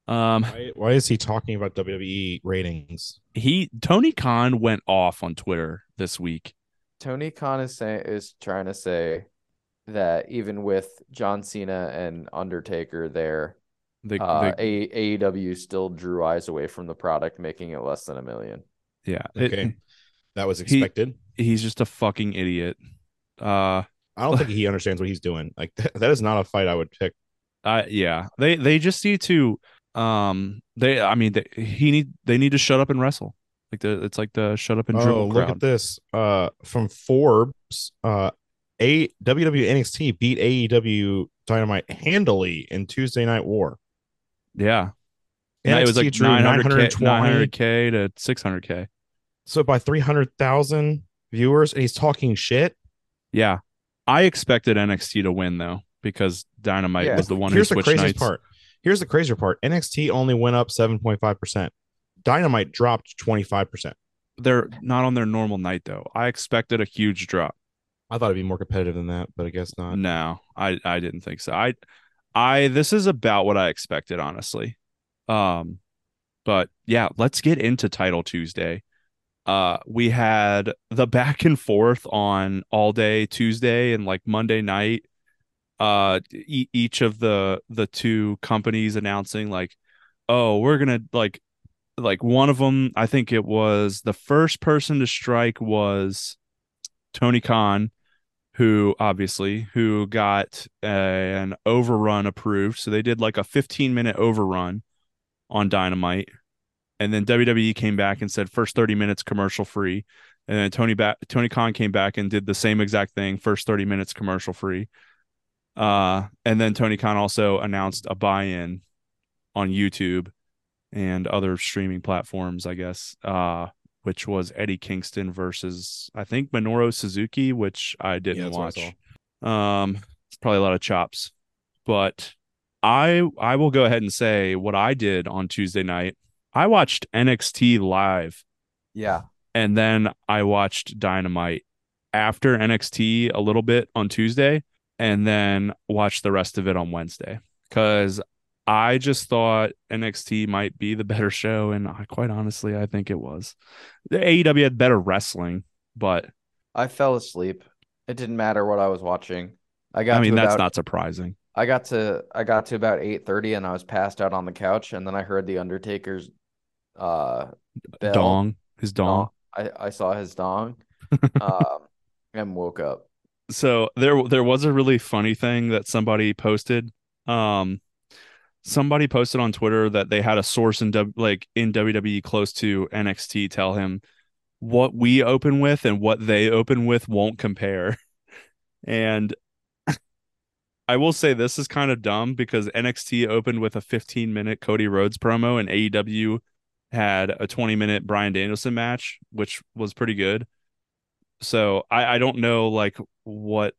um, Why, why is he talking about WWE ratings? he Tony Khan went off on Twitter this week. Tony Khan is saying is trying to say that even with John Cena and Undertaker there, The, uh, the- A- AEW still drew eyes away from the product, making it less than a million. yeah, it- Okay. That was He- expected. he's just a fucking idiot. Uh, I don't think [LAUGHS] he understands what he's doing. Like [LAUGHS] that is not a fight I would pick. uh, yeah, they they just need to, um, they I mean they, he need they need to shut up and wrestle. Like the it's like the shut up and Oh, dribble look crowd. at this. Uh, from Forbes, uh, a WWE NXT beat AEW Dynamite handily in Tuesday Night War. Yeah, yeah, it was like drew 900k, 920. 900k to 600k. So by three hundred thousand viewers, and he's talking shit. Yeah, I expected NXT to win though because Dynamite Yeah. was the one Here's who the switched craziest nights. part. Here's the crazier part. NXT only went up seven point five percent. Dynamite dropped twenty five percent. They're not on their normal night though. I expected a huge drop. I thought it'd be more competitive than that, but I guess not. No, I I didn't think so. I I this is about what I expected honestly. Um but yeah, let's get into title Tuesday. Uh we had the back and forth on all day Tuesday and like Monday night. Uh e- each of the the two companies announcing like oh, we're to like like one of them, I think it was the first person to strike was Tony Khan who obviously who got uh, an overrun approved. So they did like a 15 minute overrun on Dynamite, and then WWE came back and said first 30 minutes commercial free, and then Tony ba- Tony Khan came back and did the same exact thing, first 30 minutes commercial free. Uh, and then Tony Khan also announced a buy-in on YouTube and other streaming platforms, I guess. Uh, which was Eddie Kingston versus I think Minoru Suzuki, which I didn't I watch. Um, it's probably a lot of chops, but I I will go ahead and say what I did on Tuesday night. I watched NXT live, Yeah. and then I watched Dynamite after NXT a little bit on Tuesday, and then watched the rest of it on Wednesday because I just thought NXT might be the better show, and I, quite honestly, I think it was. The AEW had better wrestling, but I fell asleep. It didn't matter what I was watching. I got I mean that's about, not surprising. I got to I got to about 8:30 and I was passed out on the couch and then I heard the Undertaker's uh bell. Dong, his dong. I I saw his dong [LAUGHS] um and woke up. so there there was a really funny thing that somebody posted um somebody posted on twitter that they had a source in w, like in WWE close to NXT tell him what we open with and what they open with won't compare [LAUGHS] and I will say this is kind of dumb because NXT opened with a 15 minute Cody Rhodes promo and AEW had a 20 minute Bryan Danielson match which was pretty good so I, I don't know like what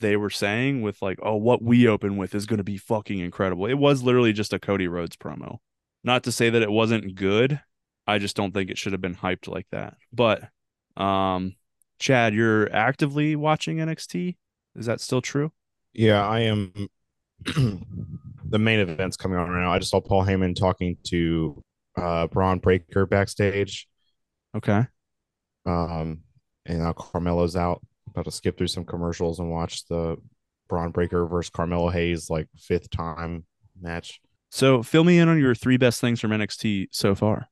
they were saying with like, oh, what we open with is going to be fucking incredible. It was literally just a Cody Rhodes promo. Not to say that it wasn't good. I just don't think it should have been hyped like that. But um Chad, you're actively watching NXT? Is that still true? Yeah, I am. [CLEARS THROAT] the main event's coming on right now. I just saw Paul Heyman talking to uh Bron Breakker backstage. Okay. Um, and now Carmelo's out. About to skip through some commercials and watch the Bron Breakker versus Carmelo Hayes like fifth time match. So fill me in on your three best things from NXT so far.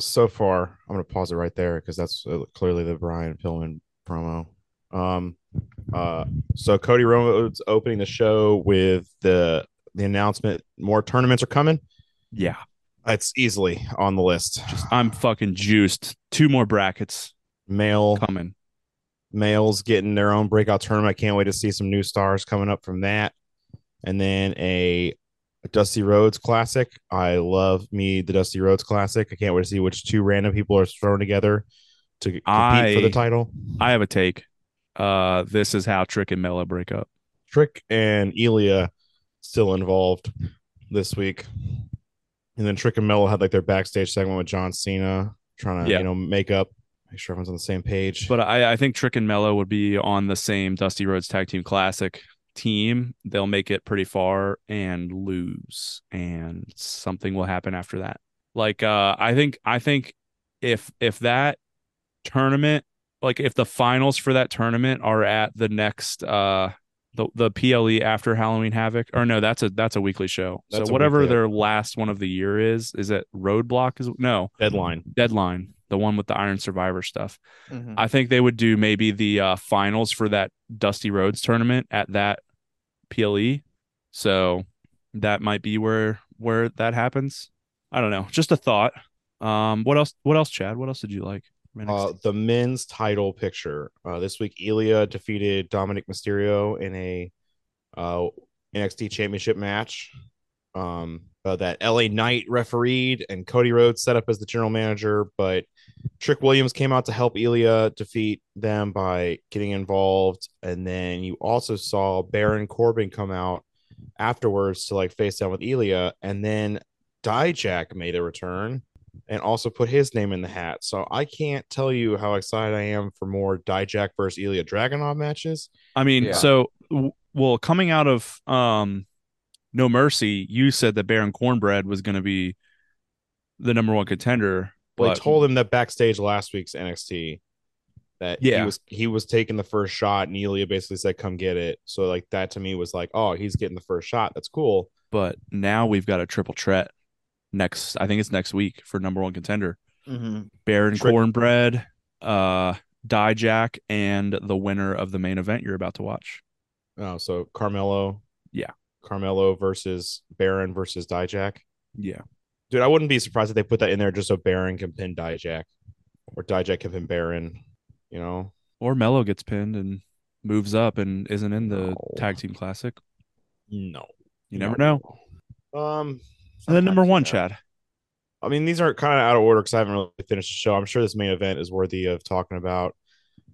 so far, I'm gonna pause it right there because that's uh, clearly the Brian Pillman promo. Um, uh, so Cody Rhodes opening the show with the the announcement more tournaments are coming. Yeah. It's easily on the list. Just I'm fucking juiced. Two more brackets Male coming. males getting their own breakout tournament. I can't wait to see some new stars coming up from that. And then a, a Dusty Rhodes Classic. I love me the Dusty Rhodes Classic. I can't wait to see which two random people are thrown together to compete for the title. I have a take. Uh this is how Trick and Mela break up. Trick and Ilja still involved this week. And then Trick and Melo had like their backstage segment with John Cena trying to, Yeah. you know, make up, make sure everyone's on the same page. But I, I think Trick and Melo would be on the same Dusty Rhodes Tag Team Classic team. They'll make it pretty far and lose, and something will happen after that. Like uh, I think I think if if that tournament, like if the finals for that tournament are at the next uh the the PLE after Halloween Havoc, or no, that's a that's a weekly show. That's so a whatever weekly. their last one of the year is, is it Roadblock? Is no Deadline. Deadline, the one with the Iron Survivor stuff. Mhm. I think they would do maybe the uh, finals for that Dusty Rhodes tournament at that PLE. So that might be where where that happens. I don't know. Just a thought. Um, what else? What else, Chad? What else did you like? Uh, the men's title picture. Uh, this week, Ilja defeated Dominik Mysterio in a uh, NXT Championship match. Um, uh, that LA Knight refereed and Cody Rhodes set up as the general manager, but Trick Williams came out to help Ilja defeat them by getting involved. And then you also saw Baron Corbin come out afterwards to like face down with Ilja, and then Dijak made a return and also put his name in the hat. So I can't tell you how excited I am for more Dijak versus Ilja Dragunov matches. I mean, Yeah. so well, coming out of um, No Mercy, you said that Baron Cornbread was going to be the number one contender. Well, I but- told him that backstage last week's NXT that yeah. he was he was taking the first shot, and Ilja basically said, "Come get it." So like that to me was like, "Oh, he's getting the first shot. That's cool." but now we've got a triple threat next. I think it's next week for number one contender. Mhm. Baron Trick- Cornbread, uh, Dijak, and the winner of the main event you're about to watch. Oh, so Carmelo, Yeah. Carmelo versus Baron versus Dijak. Yeah. Dude, I wouldn't be surprised if they put that in there just so Baron can pin Dijak, or Dijak can pin Baron. You know, Or Melo gets pinned and moves up and isn't in the No. tag team classic. no, You never know. Um, And then number one. Chad. I mean, these are kind of out of order because I haven't really finished the show. I'm sure this main event is worthy of talking about.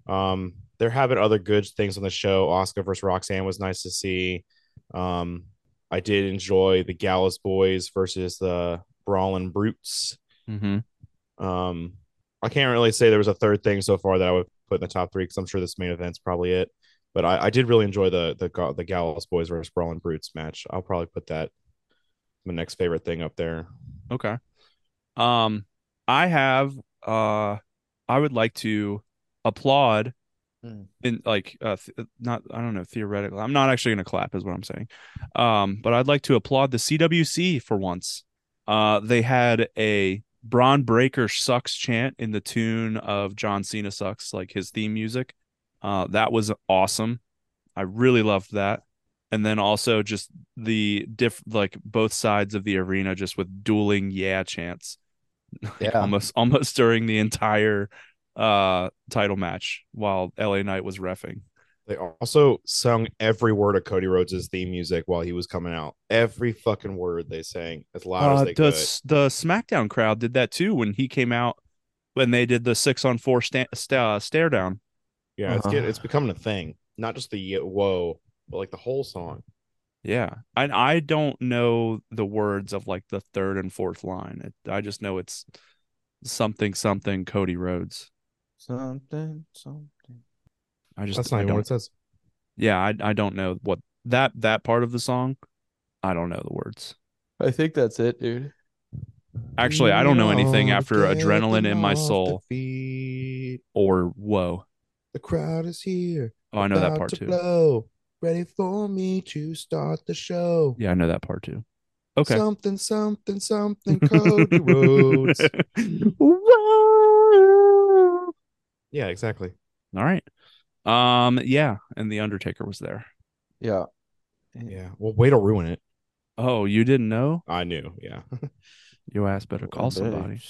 Um, there have been other good things on the show. Oscar versus Roxanne was nice to see. Um, I did enjoy the Gallus Boys versus the Brawling Brutes. Mm-hmm. Um, I can't really say there was a third thing so far that I would put in the top three because I'm sure this main event's probably it. But I, I did really enjoy the the the Gallus Boys versus Brawling Brutes match. I'll probably put that my next favorite thing up there. Okay. Um, I have uh, I would like to applaud Mm. in like uh th- not I don't know theoretically. I'm not actually gonna clap is what I'm saying. Um, but I'd like to applaud the CWC for once. Uh, they had a Bron Breakker sucks chant in the tune of John Cena sucks, like his theme music. Uh, that was awesome. I really loved that. And then also just the diff like both sides of the arena just with dueling yeah chants. Like, Yeah. almost almost during the entire uh title match while LA Knight was refing. They also sung every word of Cody Rhodes' theme music while he was coming out. Every fucking word they sang as loud as Uh, they the could. the SmackDown crowd did that too when he came out when they did the six on four sta- sta- uh, stare down. Yeah, it's Uh-huh. get, it's becoming a thing. Not just the whoa, but like the whole song. Yeah, and I don't know the words of like the third and fourth line. It, I just know it's something something Cody Rhodes. Something, something. I just That's not I even don't. what it says. Yeah, I I don't know what that that part of the song. I don't know the words. I think that's it, dude. Actually, I don't know anything after adrenaline in my soul feet. or whoa. The crowd is here. Oh, I know that part to too. Blow. Ready for me to start the show. Yeah, I know that part too. Okay. Something, something, something. [LAUGHS] Cody Rhodes. Whoa. Yeah, exactly. All right. Um. Yeah, and the Undertaker was there. Yeah. Yeah. Well, way to ruin it. Oh, you didn't know? I knew. Yeah. [LAUGHS] Your ass better call Well, somebody.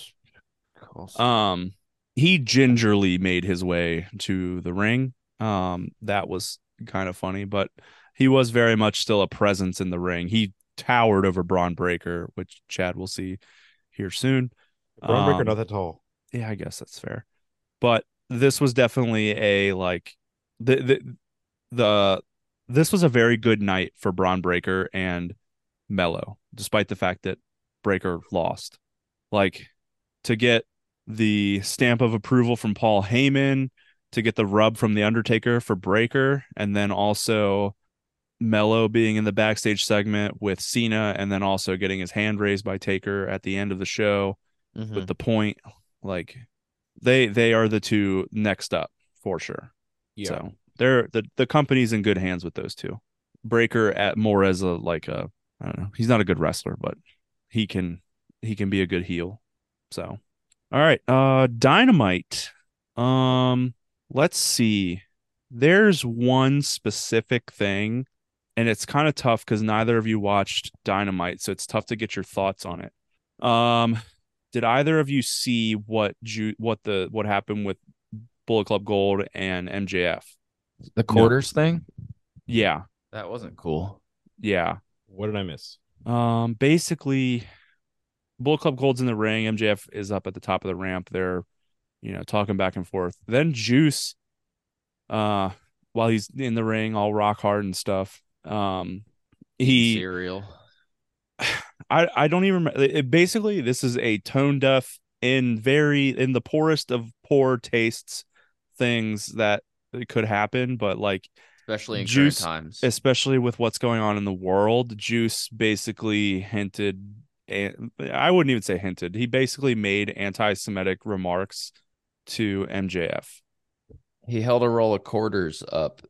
Call some- Um, he gingerly made his way to the ring. Um, that was kind of funny, but he was very much still a presence in the ring. He towered over Bron Breakker, which Chad will see here soon. Bron Breakker Um, not that tall. Yeah, I guess that's fair. But this was definitely a like the the the this was a very good night for Bron Breakker and Melo, despite the fact that Breakker lost. Like to get the stamp of approval from Paul Heyman, to get the rub from the Undertaker for Breakker, and then also Melo being in the backstage segment with Cena, and then also getting his hand raised by Taker at the end of the show Mhm. with the point like they they are the two next up for sure Yeah. so they're the the company's in good hands with those two Breakker at more as a like a i don't know he's not a good wrestler but he can he can be a good heel so all right uh dynamite um let's see there's one specific thing and it's kind of tough because neither of you watched dynamite so it's tough to get your thoughts on it um did either of you see what Ju- what the what happened with Bullet Club Gold and MJF? the quarters thing? Yeah, That wasn't cool. yeah. What did I miss? Um, basically, Bullet Club Gold's in the ring. MJF is up at the top of the ramp. They're, you know, talking back and forth. Then Juice, uh, while he's in the ring, all rock hard and stuff, um, he cereal. [SIGHS] I I don't even remember. It, basically, this is a tone deaf in very in the poorest of poor tastes things that could happen, but like Especially in Juice- times. especially with what's going on in the world, Juice basically hinted. and I wouldn't even say hinted. He basically made anti-Semitic remarks to MJF. He held a roll of quarters up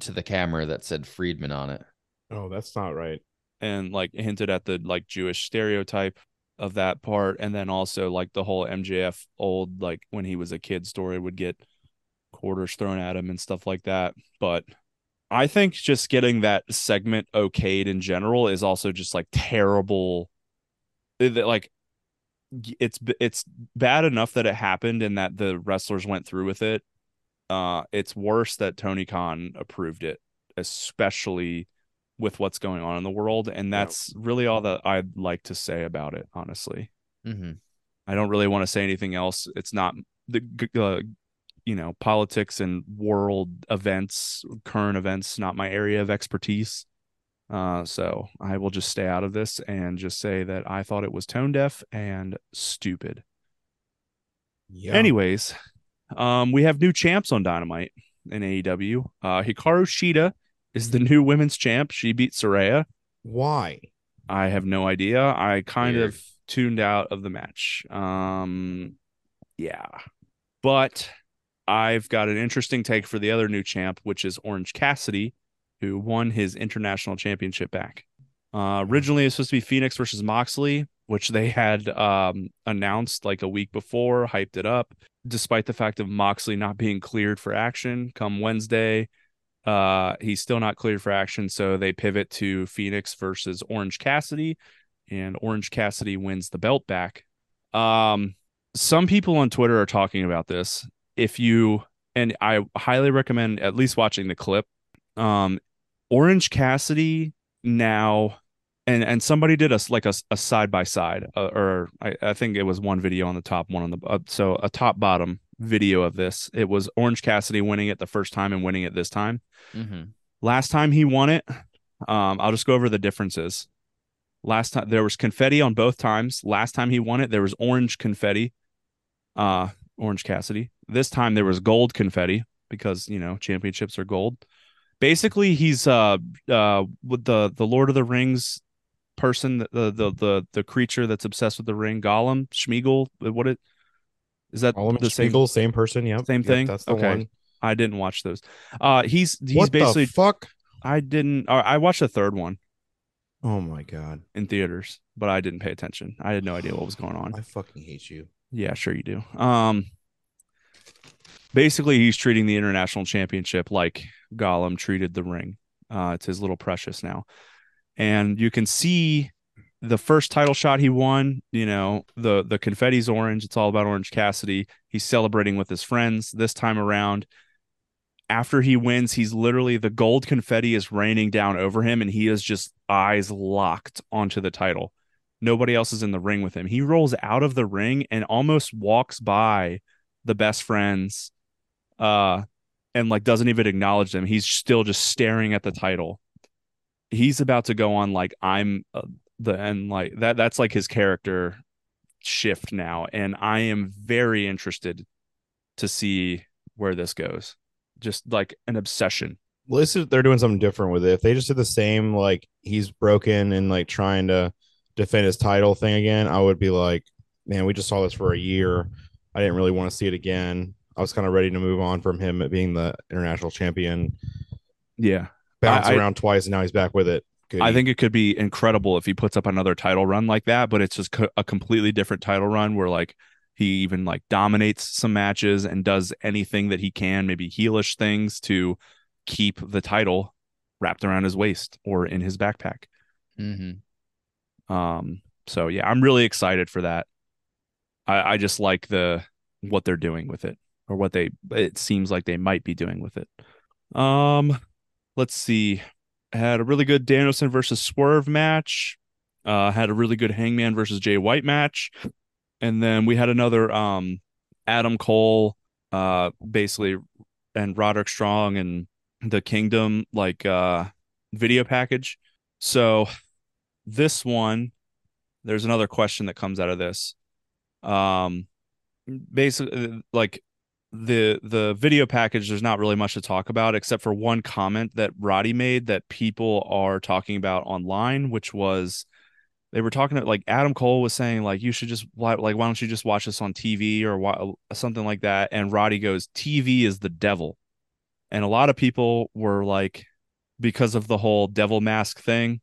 to the camera that said Friedman on it. Oh, that's not right. and like hinted at the like Jewish stereotype of that part and then also like the whole MJF old like when he was a kid story would get quarters thrown at him and stuff like that but I think just getting that segment okayed in general is also just like terrible it- it, like it's it's bad enough that it happened and that the wrestlers went through with it. Uh it's worse that Tony Khan approved it especially with what's going on in the world and that's really all that I'd like to say about it honestly. Mm-hmm. I don't really want to say anything else. It's not the uh, you know politics and world events current events not my area of expertise uh so I will just stay out of this and just say that I thought it was tone deaf and stupid Yeah. Anyways, um, we have new champs on Dynamite in AEW. Uh, Hikaru Shida is the [LAUGHS] new women's champ. She beat Saraya. why? I have no idea. I kind Weird. of tuned out of the match. Um, yeah, but I've got an interesting take for the other new champ, which is Orange Cassidy, who won his international championship back. Uh, originally, it was supposed to be Fenix versus Moxley, which they had um, announced like a week before, hyped it up, despite the fact of Moxley not being cleared for action come Wednesday. Uh, he's still not cleared for action, so they pivot to Fenix versus Orange Cassidy, and Orange Cassidy wins the belt back. Um, some people on Twitter are talking about this. If you and I highly recommend at least watching the clip. Um, Orange Cassidy now, and and somebody did us like a, a side by side, or I, I think it was one video on the top, one on the uh, so a top bottom video of this. It was Orange Cassidy winning it the first time and winning it this time. Mm-hmm. Last time he won it, um, I'll just go over the differences. Last time there was confetti on both times. Last time he won it, there was orange confetti. Uh, Orange Cassidy. This time there was gold confetti because you know championships are gold. Basically, he's uh uh with the the Lord of the Rings person, the the the the creature that's obsessed with the ring, Gollum, Smeagol. What it is that All the same? Same person. yeah. same Yep, thing? That's the Okay. one. I didn't watch those. Uh, he's he's what basically the fuck? I didn't. Uh, I watched the third one. Oh my god. in theaters, but I didn't pay attention. I had no idea what was going on. I fucking hate you. Yeah, sure you do. Um basically he's treating the international championship like Gollum treated the ring. Uh it's his little precious now. And you can see the first title shot he won, you know, the the confetti's orange. It's all about Orange Cassidy. He's celebrating with his friends this time around. After he wins, he's literally the gold confetti is raining down over him and he is just eyes locked onto the title. Nobody else is in the ring with him. He rolls out of the ring and almost walks by the best friends uh and like doesn't even acknowledge them. He's still just staring at the title. He's about to go on like I'm uh, the and like that that's like his character shift now and I am very interested to see where this goes. Just like an obsession. Well, this is they're doing something different with it. If they just did the same, like he's broken and like trying to defend his title thing again, I would be like, man, we just saw this for a year. I didn't really want to see it again. I was kind of ready to move on from him being the international champion. Yeah. Bounce I- around twice and now he's back with it. Good. I think it could be incredible if he puts up another title run like that, but it's just co- a completely different title run where like he even like dominates some matches and does anything that he can, maybe heelish things to keep the title wrapped around his waist or in his backpack. Mm-hmm. Um, so yeah, I'm really excited for that. I, I just like the what they're doing with it, or what they it seems like they might be doing with it. Um, let's see. Had a really good Danielson versus Swerve match. Uh, had a really good Hangman versus Jay White match, and then we had another um Adam Cole, uh, basically, and Roderick Strong and the Kingdom like uh video package. So this one there's another question that comes out of this um basically like the the video package there's not really much to talk about except for one comment that Roddy made that people are talking about online which was they were talking to like Adam Cole was saying like you should just like why don't you just watch this on TV or why, something like that and Roddy goes TV is the devil and a lot of people were like because of the whole devil mask thing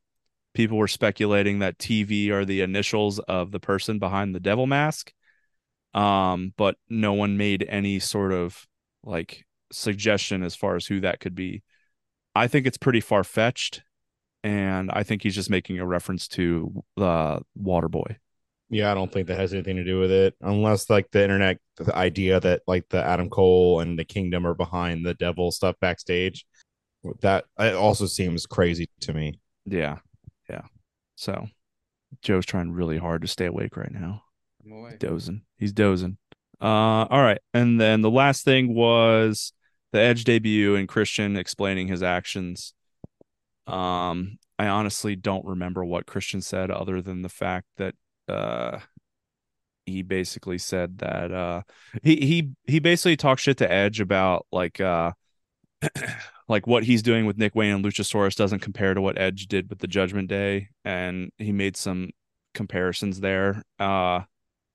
people were speculating that TV are the initials of the person behind the devil mask. Um, but no one made any sort of like suggestion as far as who that could be. I think it's pretty far fetched, and I think he's just making a reference to the Waterboy. Yeah, I don't think that has anything to do with it, unless like the internet, the idea that like the Adam Cole and the Kingdom are behind the devil stuff backstage. That it also seems crazy to me. Yeah, yeah. So Joe's trying really hard to stay awake right now. Dozing. He's dozing. Uh, all right. And then the last thing was the Edge debut and Christian explaining his actions. Um, I honestly don't remember what Christian said other than the fact that uh he basically said that uh he he he basically talked shit to Edge about like uh [CLEARS THROAT] like what he's doing with Nick Wayne and Luchasaurus doesn't compare to what Edge did with the Judgment Day and he made some comparisons there. Uh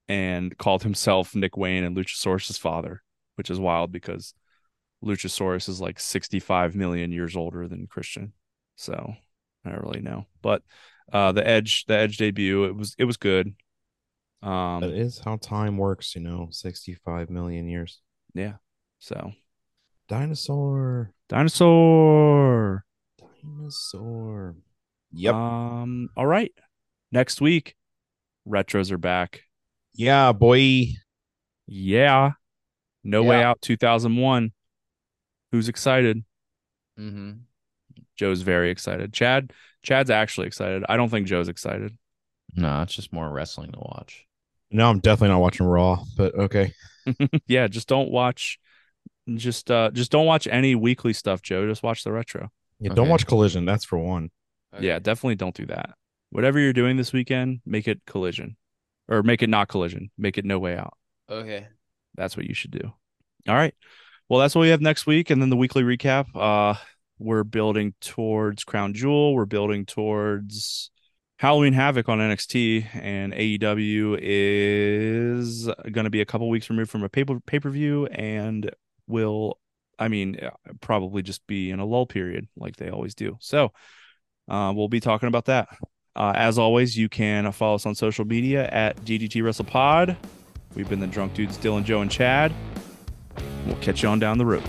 and called himself Nick Wayne and Luchasaurus's father, which is wild because Luchasaurus is like 65 million years older than Christian. So I don't really know. But uh the Edge the Edge debut, it was it was good. Um That is how time works, you know, 65 million years. yeah. So Dinosaur. dinosaur. Dinosaur. Yep. Um all right. Next week retros are back. Yeah, boy. Yeah. No Way Out 2001. Who's excited? Mm-hmm. Joe's very excited. Chad, Chad's actually excited. I don't think Joe's excited. No, it's just more wrestling to watch. No, I'm definitely not watching Raw, but okay. [LAUGHS] yeah, just don't watch just uh just don't watch any weekly stuff, Joe. Just watch the retro. Yeah, don't watch Collision. That's for one. Yeah, definitely don't do that. Whatever you're doing this weekend, make it collision. Or make it not collision. Make it no way out. Okay. That's what you should do. All right. Well, that's what we have next week. And then the weekly recap. Uh we're building towards Crown Jewel. We're building towards Halloween Havoc on NXT, and AEW is going to be a couple weeks removed from a paper pay per view, and will, I mean, uh, probably just be in a lull period like they always do. So, uh, we'll be talking about that. Uh, as always, you can follow us on social media at DDT WrestlePod. We've been the Drunk Dudes, Dylan, Joe, and Chad. We'll catch you on down the road.